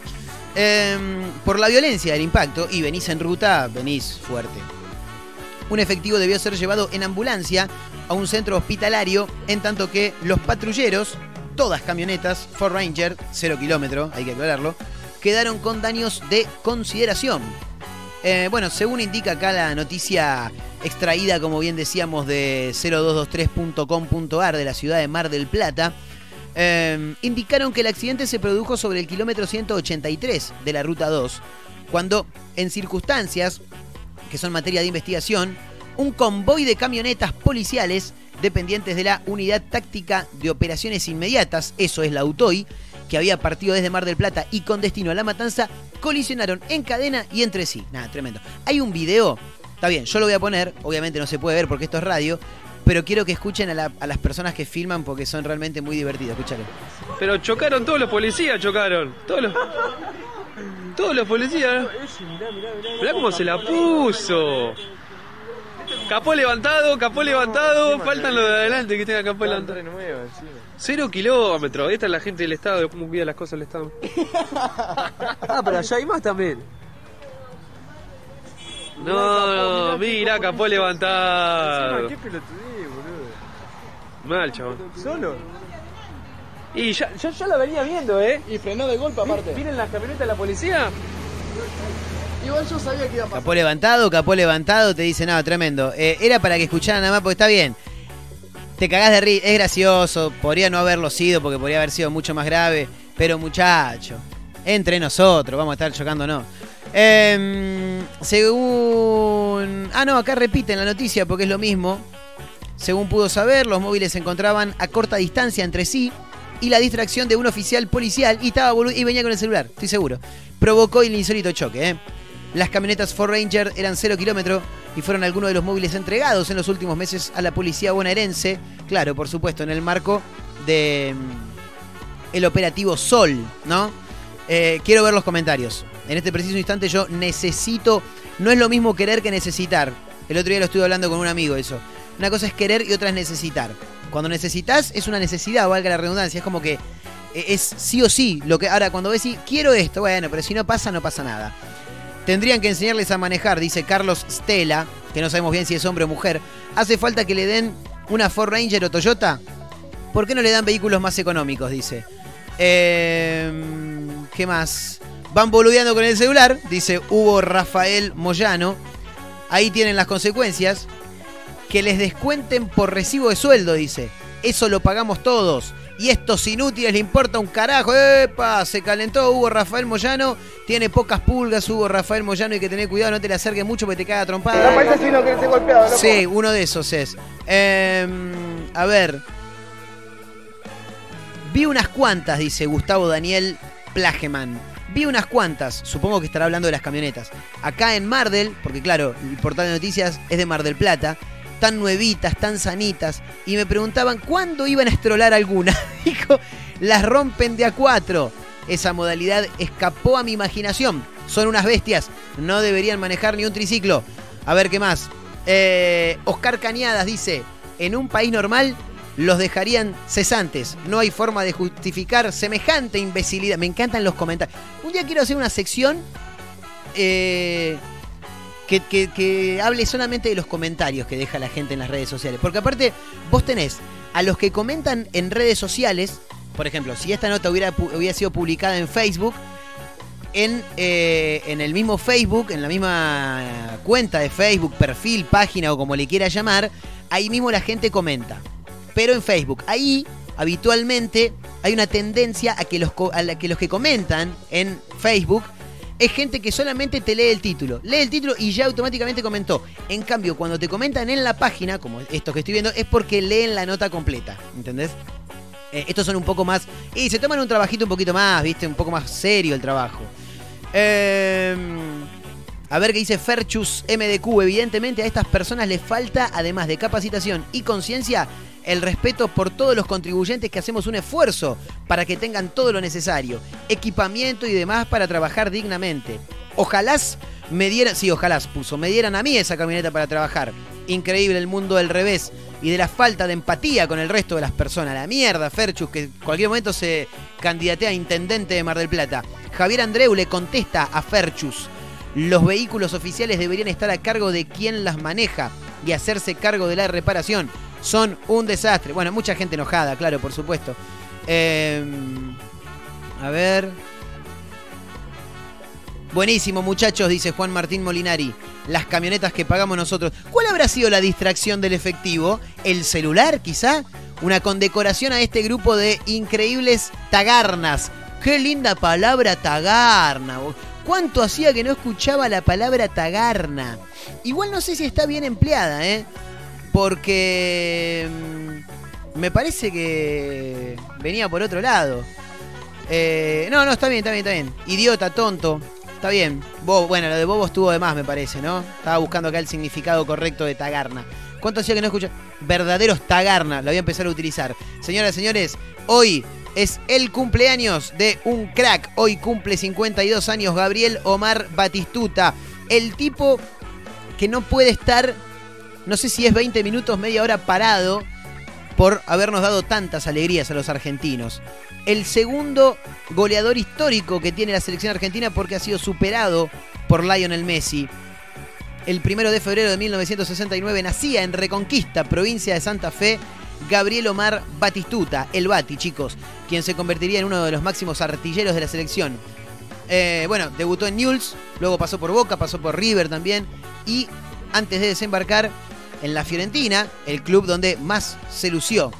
Em, por la violencia del impacto, y venís en ruta, venís fuerte. Un efectivo debió ser llevado en ambulancia a un centro hospitalario, en tanto que los patrulleros, todas camionetas, Ford Ranger, 0 kilómetro, hay que aclararlo, quedaron con daños de consideración. Eh, bueno, según indica acá la noticia extraída, como bien decíamos, de 0223.com.ar de la ciudad de Mar del Plata, eh, indicaron que el accidente se produjo sobre el kilómetro 183 de la ruta 2, cuando en circunstancias que son materia de investigación, un convoy de camionetas policiales dependientes de la Unidad Táctica de Operaciones Inmediatas, eso es la UTOI, que había partido desde Mar del Plata y con destino a La Matanza, colisionaron en cadena y entre sí. Nada, tremendo. Hay un video, está bien, yo lo voy a poner, obviamente no se puede ver porque esto es radio, pero quiero que escuchen a, la- a las personas que filman porque son realmente muy divertidos. Escúchalo. Pero chocaron todos los policías, chocaron. Todos los, todos los policías. Mirá cómo se la puso. Capó levantado, capó levantado. Faltan los de adelante que tenga capó levantado. Cero kilómetros. Esta es la gente del Estado, de cómo cuida las cosas el Estado. ah, pero allá hay más también. No, no, mira, capó levantado. ¿Qué pelotudez, boludo? Mal, chaval. ¿Solo? Y ya, ya, ya la venía viendo, ¿eh? Y frenó de golpe aparte. ¿Miren la camioneta de la policía? Igual yo sabía que iba a pasar. Capó levantado, capó levantado, te dice, no, tremendo. Eh, era para que escucharan nada más, porque está bien. Te cagás de risa, es gracioso, podría no haberlo sido, porque podría haber sido mucho más grave. Pero muchacho, entre nosotros, vamos a estar chocándonos. Em, según... Ah, no, acá repiten la noticia porque es lo mismo. Según pudo saber, los móviles se encontraban a corta distancia entre sí y la distracción de un oficial policial y, estaba y venía con el celular, estoy seguro. Provocó el insólito choque. ¿eh? Las camionetas Ford Ranger eran 0 kilómetro y fueron algunos de los móviles entregados en los últimos meses a la policía bonaerense. Claro, por supuesto, en el marco de mm, el operativo Sol, ¿no? Eh, quiero ver los comentarios. En este preciso instante yo necesito... No es lo mismo querer que necesitar. El otro día lo estuve hablando con un amigo eso. Una cosa es querer y otra es necesitar. Cuando necesitas es una necesidad, valga la redundancia. Es como que eh, es sí o sí. Lo que, ahora, cuando decís, quiero esto, bueno, pero si no pasa, no pasa nada. Tendrían que enseñarles a manejar, dice Carlos Stella, que no sabemos bien si es hombre o mujer. ¿Hace falta que le den una Ford Ranger o Toyota? ¿Por qué no le dan vehículos más económicos? Dice. Em, ¿Qué más? Van boludeando con el celular, dice Hugo Rafael Moyano. Ahí tienen las consecuencias. Que les descuenten por recibo de sueldo, dice. Eso lo pagamos todos. Y estos inútiles le importa un carajo. ¡Epa! Se calentó Hugo Rafael Moyano. Tiene pocas pulgas Hugo Rafael Moyano. Hay que tener cuidado, no te le acerques mucho porque te caga trompada. No parece sino que se golpeado, loco. Sí, uno de esos es. Em, a ver. Vi unas cuantas, dice Gustavo Daniel Plageman. Vi unas cuantas, supongo que estará hablando de las camionetas. Acá en Mardel, porque claro, el portal de noticias es de Mar del Plata, tan nuevitas, tan sanitas, y me preguntaban cuándo iban a estrolar alguna. Dijo, las rompen de a cuatro. Esa modalidad escapó a mi imaginación. Son unas bestias, no deberían manejar ni un triciclo. A ver qué más. Eh, Oscar Cañadas dice, en un país normal los dejarían cesantes. No hay forma de justificar semejante imbecilidad. Me encantan los comentarios. Un día quiero hacer una sección eh, que, que- que hable solamente de los comentarios que deja la gente en las redes sociales. Porque aparte, vos tenés a los que comentan en redes sociales, por ejemplo, si esta nota hubiera, hubiera sido publicada en Facebook, en, eh, en el mismo Facebook, en la misma cuenta de Facebook, perfil, página o como le quiera llamar, ahí mismo la gente comenta. Pero en Facebook, ahí habitualmente hay una tendencia a que los, a que, los que comentan en Facebook es gente que solamente te lee el título. Lee el título y ya automáticamente comentó. En cambio, cuando te comentan en la página, como esto que estoy viendo, es porque leen la nota completa. ¿Entendés? Eh, estos son un poco más. Y se toman un trabajito un poquito más, ¿viste? Un poco más serio el trabajo. Eh, a ver qué dice Ferchus MDQ. Evidentemente a estas personas les falta, además de capacitación y conciencia, el respeto por todos los contribuyentes que hacemos un esfuerzo para que tengan todo lo necesario, equipamiento y demás para trabajar dignamente. Ojalá me dieran, sí, ojalá puso, me dieran a mí esa camioneta para trabajar. Increíble el mundo del revés. y de la falta de empatía con el resto de las personas. La mierda, Ferchus, que en cualquier momento se candidatea a intendente de Mar del Plata. Javier Andreu le contesta a Ferchus. Los vehículos oficiales deberían estar a cargo de quien las maneja y hacerse cargo de la reparación. Son un desastre. Bueno, mucha gente enojada, claro, por supuesto. Eh, a ver. Buenísimo, muchachos, dice Juan Martín Molinari. Las camionetas que pagamos nosotros. ¿Cuál habrá sido la distracción del efectivo? ¿El celular, quizá? Una condecoración a este grupo de increíbles tagarnas. Qué linda palabra tagarna. ¿Cuánto hacía que no escuchaba la palabra tagarna? Igual no sé si está bien empleada, ¿eh? Porque mm, me parece que venía por otro lado. Eh, no, no, está bien, está bien, está bien. Idiota, tonto. Está bien. Bo- bueno, lo de Bobo estuvo de más, me parece, ¿no? Estaba buscando acá el significado correcto de tagarna. ¿Cuánto hacía que no escucha? Verdaderos tagarna. Lo voy a empezar a utilizar. Señoras y señores, hoy es el cumpleaños de un crack. Hoy cumple 52 años Gabriel Omar Batistuta. El tipo que no puede estar, no sé si es 20 minutos, media hora parado por habernos dado tantas alegrías a los argentinos. El segundo goleador histórico que tiene la selección argentina porque ha sido superado por Lionel Messi. El primero de febrero de 1969 nacía en Reconquista, provincia de Santa Fe, Gabriel Omar Batistuta, el Bati, chicos, quien se convertiría en uno de los máximos artilleros de la selección. Eh, bueno, debutó en Newell's, luego pasó por Boca, pasó por River también, y antes de desembarcar en la Fiorentina, el club donde más se lució.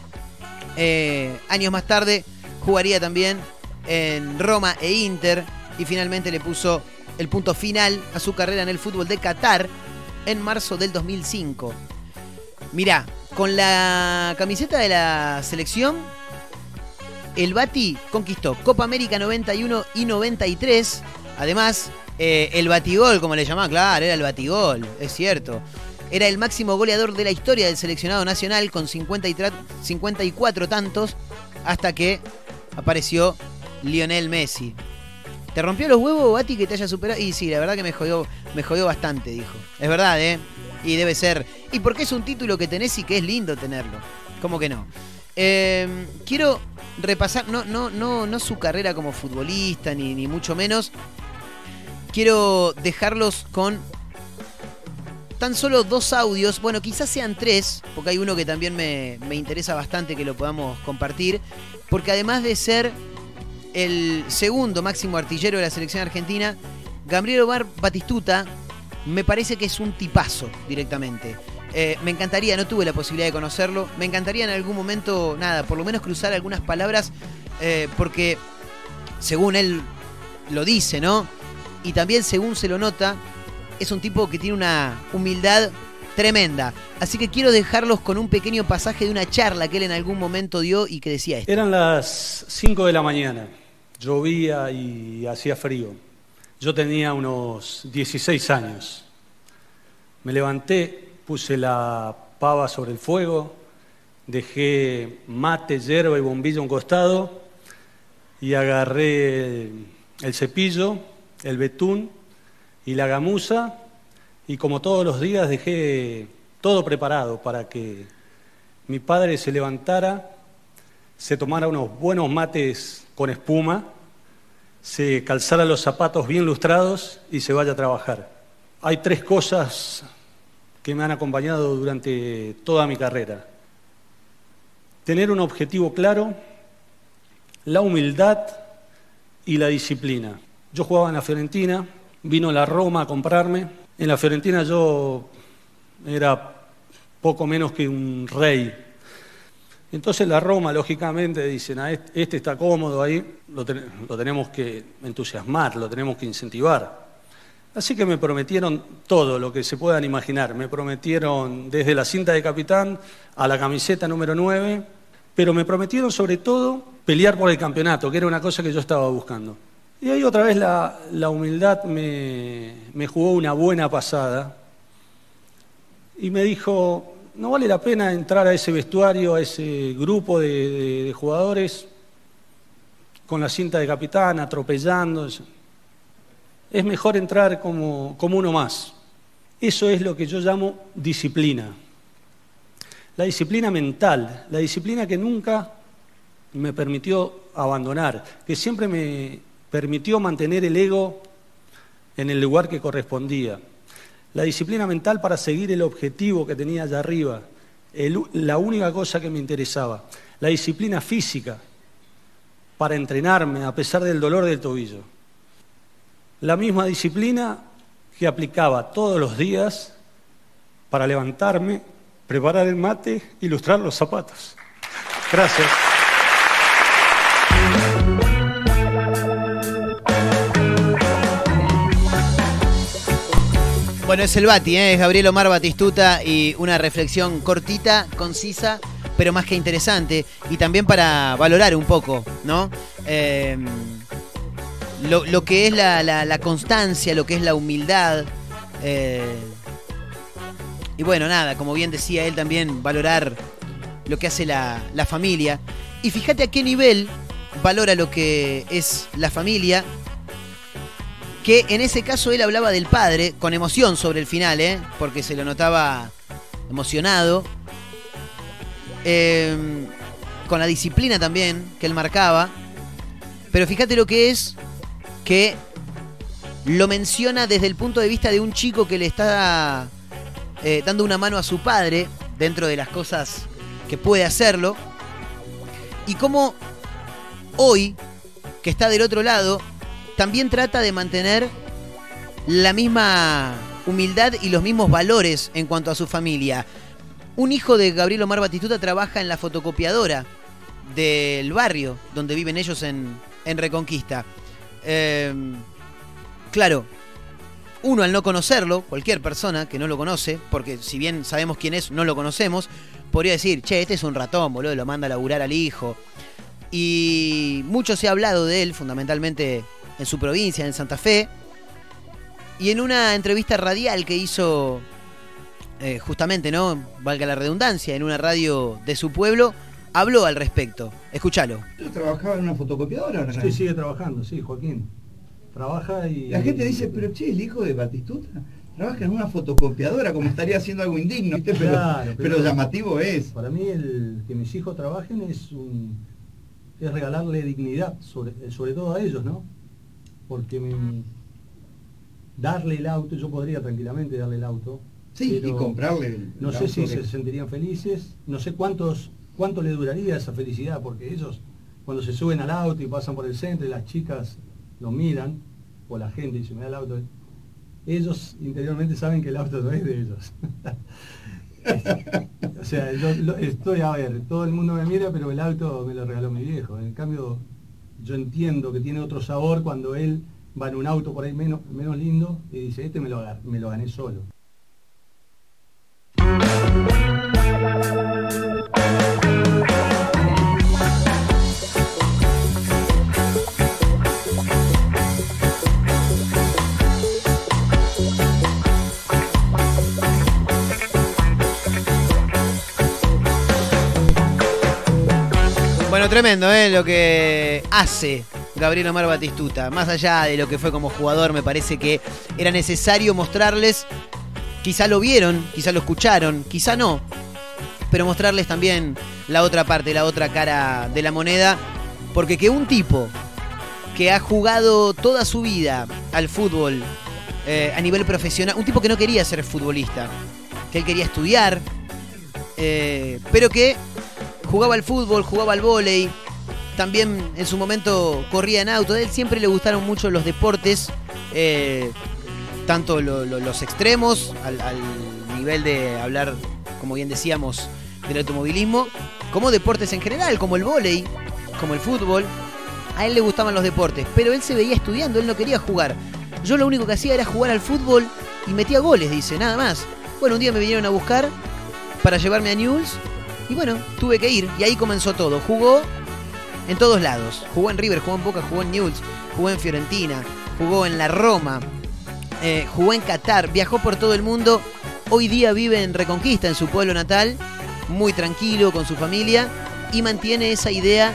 Eh, años más tarde jugaría también en Roma e Inter y finalmente le puso el punto final a su carrera en el fútbol de Qatar en marzo del 2005. Mirá, con la camiseta de la selección, el Bati conquistó Copa América 91 y 93. Además, eh, el batigol, como le llamaban, claro, era el batigol, es cierto. Era el máximo goleador de la historia del seleccionado nacional con 53 54 tantos hasta que apareció Lionel Messi. ¿Te rompió los huevos, Bati, que te haya superado? Y sí, la verdad que me jodió, me jodió bastante, dijo. Es verdad, ¿eh? Y debe ser. Y porque es un título que tenés y que es lindo tenerlo. ¿Cómo que no? Eh, quiero repasar, no, no, no, no su carrera como futbolista, ni, ni mucho menos. Quiero dejarlos con tan solo dos audios, bueno, quizás sean tres, porque hay uno que también me, me interesa bastante que lo podamos compartir, porque además de ser el segundo máximo artillero de la selección argentina, Gabriel Omar Batistuta me parece que es un tipazo directamente. Eh, me encantaría, no tuve la posibilidad de conocerlo, me encantaría en algún momento, nada, por lo menos cruzar algunas palabras, eh, porque según él lo dice, ¿no? Y también según se lo nota, es un tipo que tiene una humildad tremenda. Así que quiero dejarlos con un pequeño pasaje de una charla que él en algún momento dio y que decía esto. Eran las 5 de la mañana, llovía y hacía frío. Yo tenía unos 16 años. Me levanté, puse la pava sobre el fuego, dejé mate, hierba y bombillo a un costado y agarré el cepillo, el betún y la gamuza y como todos los días dejé todo preparado para que mi padre se levantara, se tomara unos buenos mates con espuma, se calzara los zapatos bien lustrados y se vaya a trabajar. Hay tres cosas que me han acompañado durante toda mi carrera. Tener un objetivo claro, la humildad y la disciplina. Yo jugaba en la Fiorentina, vino la Roma a comprarme. En la Fiorentina yo era poco menos que un rey. Entonces la Roma, lógicamente, dicen, "Ah, este está cómodo ahí, lo, lo tenemos que entusiasmar, lo tenemos que incentivar. Así que me prometieron todo lo que se puedan imaginar. Me prometieron desde la cinta de capitán a la camiseta número 9, pero me prometieron sobre todo pelear por el campeonato, que era una cosa que yo estaba buscando. Y ahí otra vez la, humildad me, jugó una buena pasada y me dijo, no vale la pena entrar a ese vestuario, a ese grupo de, de- de jugadores con la cinta de capitán, atropellando. Es mejor entrar como, como uno más. Eso es lo que yo llamo disciplina. La disciplina mental, la disciplina que nunca me permitió abandonar, que siempre me permitió mantener el ego en el lugar que correspondía. La disciplina mental para seguir el objetivo que tenía allá arriba, la única cosa que me interesaba. La disciplina física para entrenarme a pesar del dolor del tobillo. La misma disciplina que aplicaba todos los días para levantarme, preparar el mate, ilustrar los zapatos. Gracias. Bueno, es el Bati, ¿eh? es Gabriel Omar Batistuta y una reflexión cortita, concisa, pero más que interesante. Y también para valorar un poco, ¿no? Eh, lo, que es la, la- la constancia, lo que es la humildad. eh, y bueno, nada, como bien decía él también, valorar lo que hace la, la familia. Y fíjate a qué nivel valora lo que es la familia que en ese caso él hablaba del padre con emoción sobre el final, ¿eh? porque se lo notaba emocionado, Eh, con la disciplina también que él marcaba, pero fíjate lo que es que lo menciona desde el punto de vista de un chico que le está eh, dando una mano a su padre dentro de las cosas que puede hacerlo, y cómo hoy, que está del otro lado, también trata de mantener la misma humildad y los mismos valores en cuanto a su familia. Un hijo de Gabriel Omar Batistuta trabaja en la fotocopiadora del barrio donde viven ellos en, en Reconquista. Eh, claro, uno al no conocerlo, cualquier persona que no lo conoce, porque si bien sabemos quién es, no lo conocemos, podría decir, che, este es un ratón, boludo, lo manda a laburar al hijo. Y mucho se ha hablado de él, fundamentalmente en su provincia, en Santa Fe. Y en una entrevista radial que hizo, eh, justamente, ¿no? Valga la redundancia, en una radio de su pueblo, habló al respecto. Escúchalo. ¿Trabajaba en una fotocopiadora? Sí, sigue trabajando, sí, Joaquín. Trabaja y... La gente dice, pero che, el hijo de Batistuta trabaja en una fotocopiadora, como estaría haciendo algo indigno, ¿viste? Pero, Claro, pero llamativo es. Para mí el que mis hijos trabajen es un es regalarle dignidad, sobre, sobre todo a ellos, ¿no? Porque me- darle el auto, yo podría tranquilamente darle el auto. Sí, y comprarle el- No sé si se sentirían felices, no sé cuántos cuánto le duraría esa felicidad, porque ellos cuando se suben al auto y pasan por el centro y las chicas lo miran, o la gente dice, mira el auto, ellos interiormente saben que el auto no es de ellos. o sea, yo lo- estoy a ver, todo el mundo me mira, pero el auto me lo regaló mi viejo. En cambio, yo entiendo que tiene otro sabor cuando él va en un auto por ahí menos, menos lindo y dice, este me lo, me lo gané solo. Tremendo, ¿eh? Lo que hace Gabriel Omar Batistuta. Más allá de lo que fue como jugador, me parece que era necesario mostrarles, quizá lo vieron, quizá lo escucharon, quizá no, pero mostrarles también la otra parte, la otra cara de la moneda, porque que un tipo que ha jugado toda su vida al fútbol eh, a nivel profesional, un tipo que no quería ser futbolista, que él quería estudiar, eh, pero que jugaba al fútbol, jugaba al vóley, también en su momento corría en auto. A él siempre le gustaron mucho los deportes, eh, tanto lo- lo- los extremos, al, al nivel de hablar, como bien decíamos, del automovilismo, como deportes en general, como el vóley, como el fútbol. A él le gustaban los deportes, pero él se veía estudiando, él no quería jugar. Yo lo único que hacía era jugar al fútbol y metía goles, dice, nada más. Bueno, un día me vinieron a buscar para llevarme a News y bueno, tuve que ir y ahí comenzó todo. Jugó en todos lados. Jugó en River, jugó en Boca, jugó en News, jugó en Fiorentina, jugó en la Roma, eh, jugó en Qatar, viajó por todo el mundo. Hoy día vive en Reconquista, en su pueblo natal, muy tranquilo con su familia y mantiene esa idea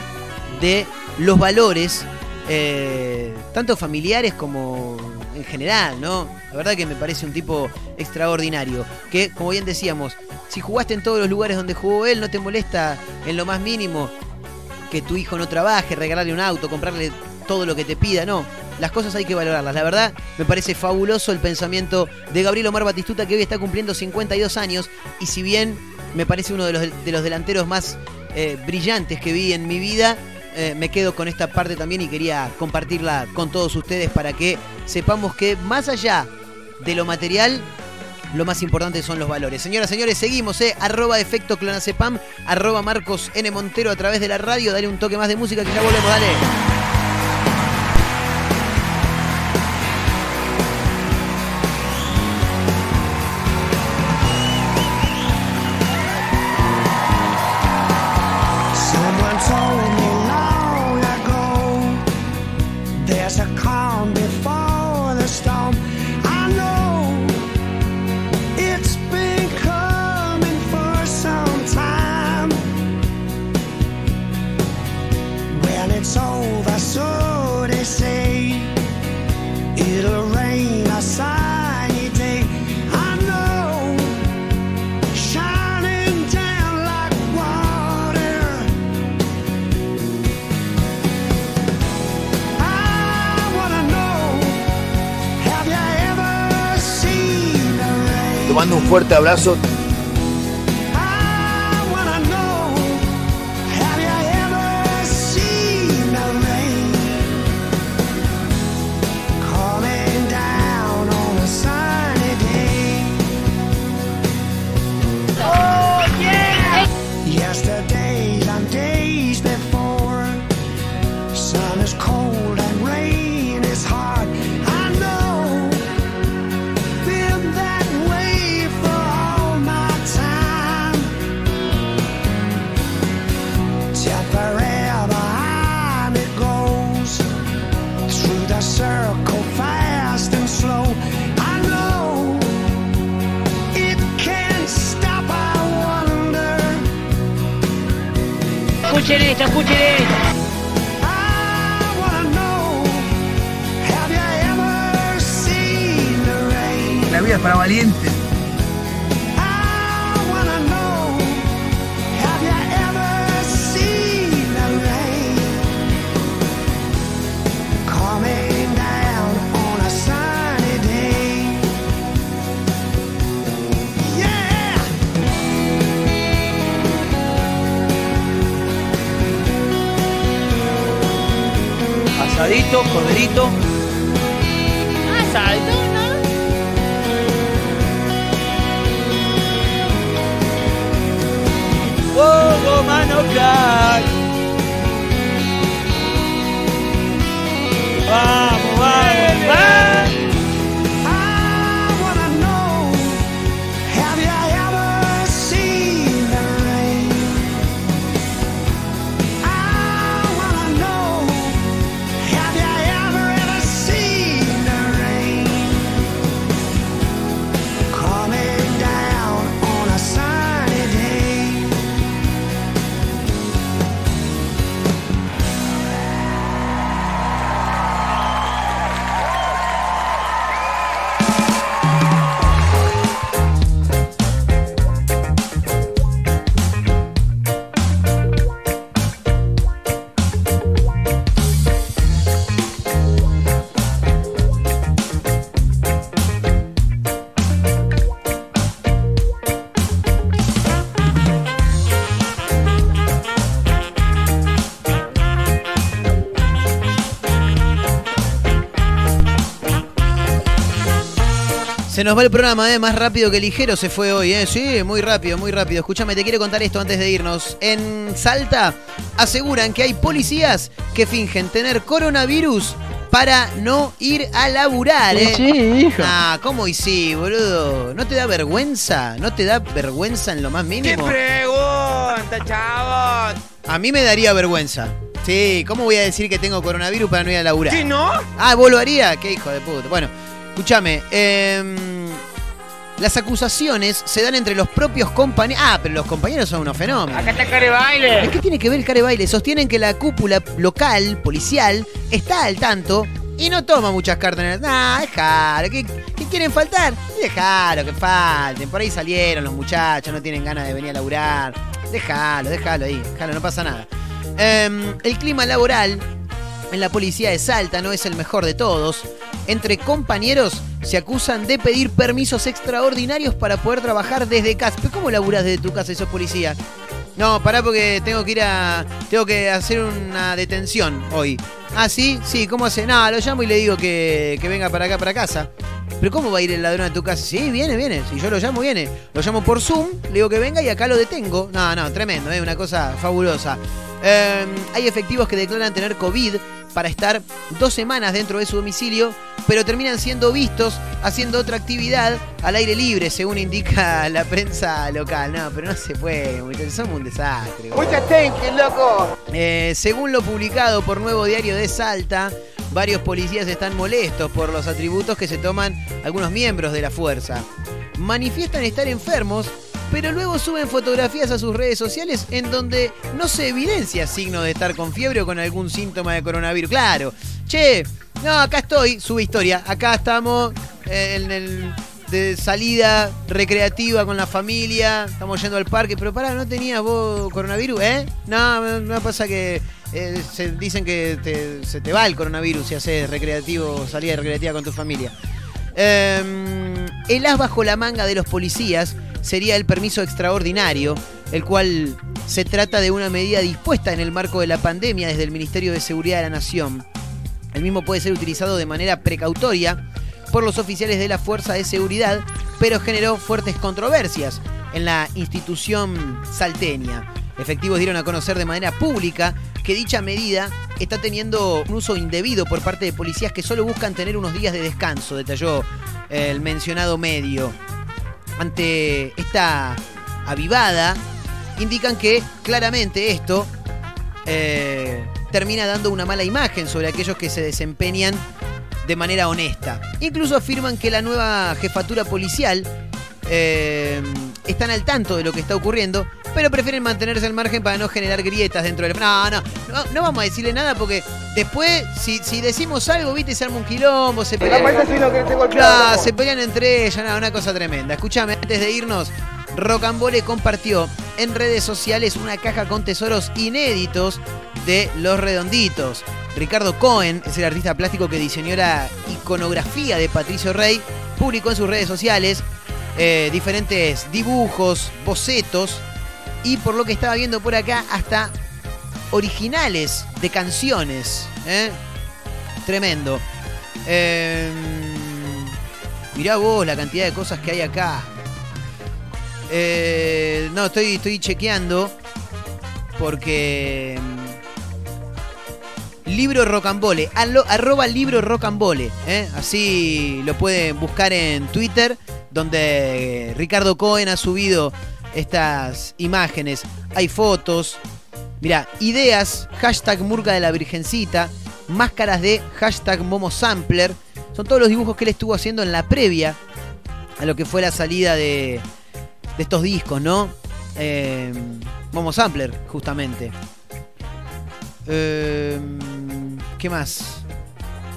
de los valores, eh, tanto familiares como en general, ¿no? La verdad que me parece un tipo extraordinario. Que, como bien decíamos, si jugaste en todos los lugares donde jugó él, no te molesta en lo más mínimo que tu hijo no trabaje, regalarle un auto, comprarle todo lo que te pida, no. Las cosas hay que valorarlas. La verdad, me parece fabuloso el pensamiento de Gabriel Omar Batistuta, que hoy está cumpliendo 52 años. Y si bien me parece uno de los, de los delanteros más eh, brillantes que vi en mi vida, eh, me quedo con esta parte también y quería compartirla con todos ustedes para que sepamos que más allá de lo material, lo más importante son los valores. Señoras, señores, seguimos, eh. Arroba efecto clonacepam, arroba Marcos N. Montero a través de la radio. Dale un toque más de música que ya volvemos, dale. Abrazo. Se nos va el programa, ¿eh? Más rápido que ligero se fue hoy, ¿eh? Sí, muy rápido, muy rápido. Escúchame, te quiero contar esto antes de irnos. En Salta aseguran que hay policías que fingen tener coronavirus para no ir a laburar, ¿eh? sí, hijo. Ah, ¿cómo y sí, boludo? ¿No te da vergüenza? ¿No te da vergüenza en lo más mínimo? pregunta, chavos? A mí me daría vergüenza. Sí, ¿cómo voy a decir que tengo coronavirus para no ir a laburar? ¿Sí, no? Ah, ¿vos lo haría? Qué hijo de puta. Bueno, escúchame. em, las acusaciones se dan entre los propios compañeros. Ah, pero los compañeros son unos fenómenos. Acá está Care Baile. ¿Qué tiene que ver el care baile? Sostienen que la cúpula local, policial, está al tanto y no toma muchas cartas en el... Nah, dejalo. ¿Qué, qué quieren faltar? Dejalo, que falten. Por ahí salieron los muchachos, no tienen ganas de venir a laburar. Déjalo, déjalo ahí, déjalo, no pasa nada. Em, el clima laboral en la policía de Salta no es el mejor de todos. Entre compañeros se acusan de pedir permisos extraordinarios para poder trabajar desde casa. ¿Pero cómo laburás desde tu casa y sos policía? No, pará porque tengo que ir a. Tengo que hacer una detención hoy. Ah, sí, sí, ¿cómo hace? No, lo llamo y le digo que, que venga para acá, para casa. Pero ¿cómo va a ir el ladrón a tu casa? Sí, viene, viene. Si yo lo llamo, viene. Lo llamo por Zoom, le digo que venga y acá lo detengo. No, no, tremendo, es una cosa fabulosa. Eh, hay efectivos que declaran tener COVID para estar dos semanas dentro de su domicilio, pero terminan siendo vistos haciendo otra actividad al aire libre, según indica la prensa local. No, pero no se puede, muchachos, somos un desastre. Muchas you, loco. Eh, según lo publicado por Nuevo Diario de Salta, varios policías están molestos por los atributos que se toman algunos miembros de la fuerza. Manifiestan estar enfermos, pero luego suben fotografías a sus redes sociales en donde no se evidencia signo de estar con fiebre o con algún síntoma de coronavirus. Claro, che, no, acá estoy, sube historia, acá estamos eh, en el de salida recreativa con la familia, estamos yendo al parque, pero pará, ¿no tenías vos coronavirus, eh? No, no pasa que eh, se dicen que se te va el coronavirus si haces recreativo, salida recreativa con tu familia. Eh, el as bajo la manga de los policías sería el permiso extraordinario, el cual se trata de una medida dispuesta en el marco de la pandemia desde el Ministerio de Seguridad de la Nación. El mismo puede ser utilizado de manera precautoria por los oficiales de la Fuerza de Seguridad, pero generó fuertes controversias en la institución salteña. Efectivos dieron a conocer de manera pública que dicha medida está teniendo un uso indebido por parte de policías que solo buscan tener unos días de descanso, detalló el mencionado medio. Ante esta avivada, indican que claramente esto eh, termina dando una mala imagen sobre aquellos que se desempeñan de manera honesta. Incluso afirman que la nueva jefatura policial eh, están al tanto de lo que está ocurriendo, pero prefieren mantenerse al margen para no generar grietas dentro del... No, no, no, no vamos a decirle nada porque después, si, si decimos algo, viste, se arma un quilombo, se pelean... Claro, se pelean entre ellas, nada, una cosa tremenda. Escúchame, antes de irnos, Rocambole compartió en redes sociales una caja con tesoros inéditos de Los Redonditos. Ricardo Cohen es el artista plástico que diseñó la iconografía de Patricio Rey, publicó en sus redes sociales eh, diferentes dibujos, bocetos y por lo que estaba viendo por acá hasta originales de canciones. ¿eh? Tremendo. Eh, mirá vos la cantidad de cosas que hay acá. Eh, no, estoy, estoy chequeando porque... mm, Libro Rocambole, arroba libro Rocambole, así lo pueden buscar en Twitter, donde Ricardo Cohen ha subido estas imágenes. Hay fotos, mira, ideas, hashtag Murga de la Virgencita, máscaras de hashtag Momo Sampler. Son todos los dibujos que él estuvo haciendo en la previa a lo que fue la salida de, de estos discos, ¿no? Eh, Momo Sampler, justamente. Eh, ¿Qué más?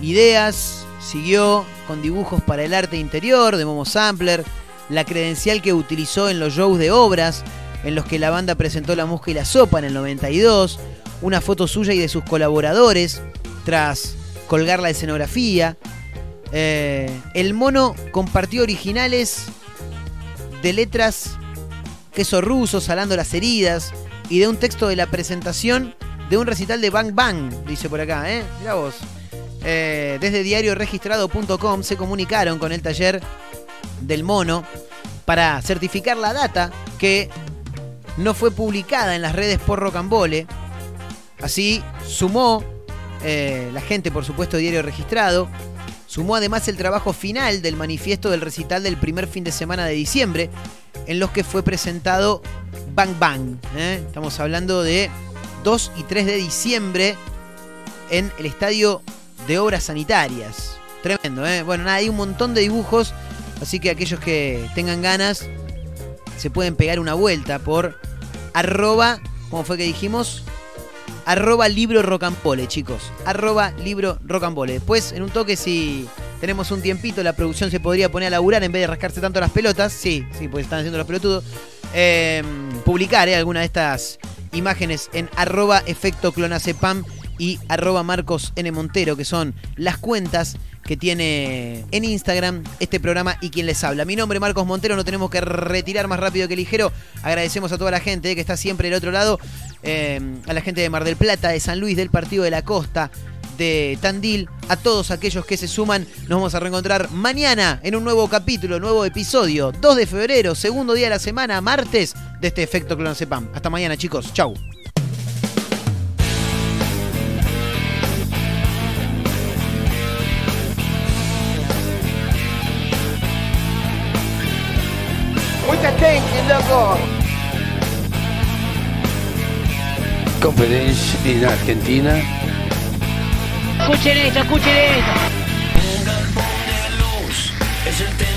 Ideas, siguió con dibujos para el arte interior de Momo Sampler, la credencial que utilizó en los shows de obras en los que la banda presentó La Mosca y la Sopa en el 92, una foto suya y de sus colaboradores tras colgar la escenografía. Eh, el mono compartió originales de letras queso ruso, salando las heridas, y de un texto de la presentación de un recital de Bang Bang, dice por acá, ¿eh? Mirá vos. Eh, desde diarioregistrado.com se comunicaron con el taller del mono para certificar la data que no fue publicada en las redes por Rocambole. Así sumó eh, la gente, por supuesto, Diario Registrado. Sumó además el trabajo final del manifiesto del recital del primer fin de semana de diciembre, en los que fue presentado Bang Bang. ¿eh? Estamos hablando de 2 y 3 de diciembre en el Estadio de Obras Sanitarias. Tremendo, ¿eh? Bueno, nada, hay un montón de dibujos, así que aquellos que tengan ganas se pueden pegar una vuelta por arroba, ¿cómo fue que dijimos? arroba libro rocambole, chicos. Arroba libro rocambole. Después, en un toque, si tenemos un tiempito, la producción se podría poner a laburar en vez de rascarse tanto las pelotas. Sí, sí, pues están haciendo los pelotudos. Eh, publicar eh, alguna de estas imágenes en arroba efecto clonacepam y arroba Marcos N. Montero, que son las cuentas que tiene en Instagram este programa y quien les habla. Mi nombre es Marcos Montero, no tenemos que retirar más rápido que ligero. Agradecemos a toda la gente eh, que está siempre del otro lado, eh, a la gente de Mar del Plata, de San Luis, del Partido de la Costa, de Tandil, a todos aquellos que se suman. Nos vamos a reencontrar mañana en un nuevo capítulo, nuevo episodio, 2 de febrero, segundo día de la semana, martes, de este efecto Clonazepam. Hasta mañana, chicos. Chau. Loco. Conferencia en Argentina. Escuchen esto, escuchen esto. Es el tema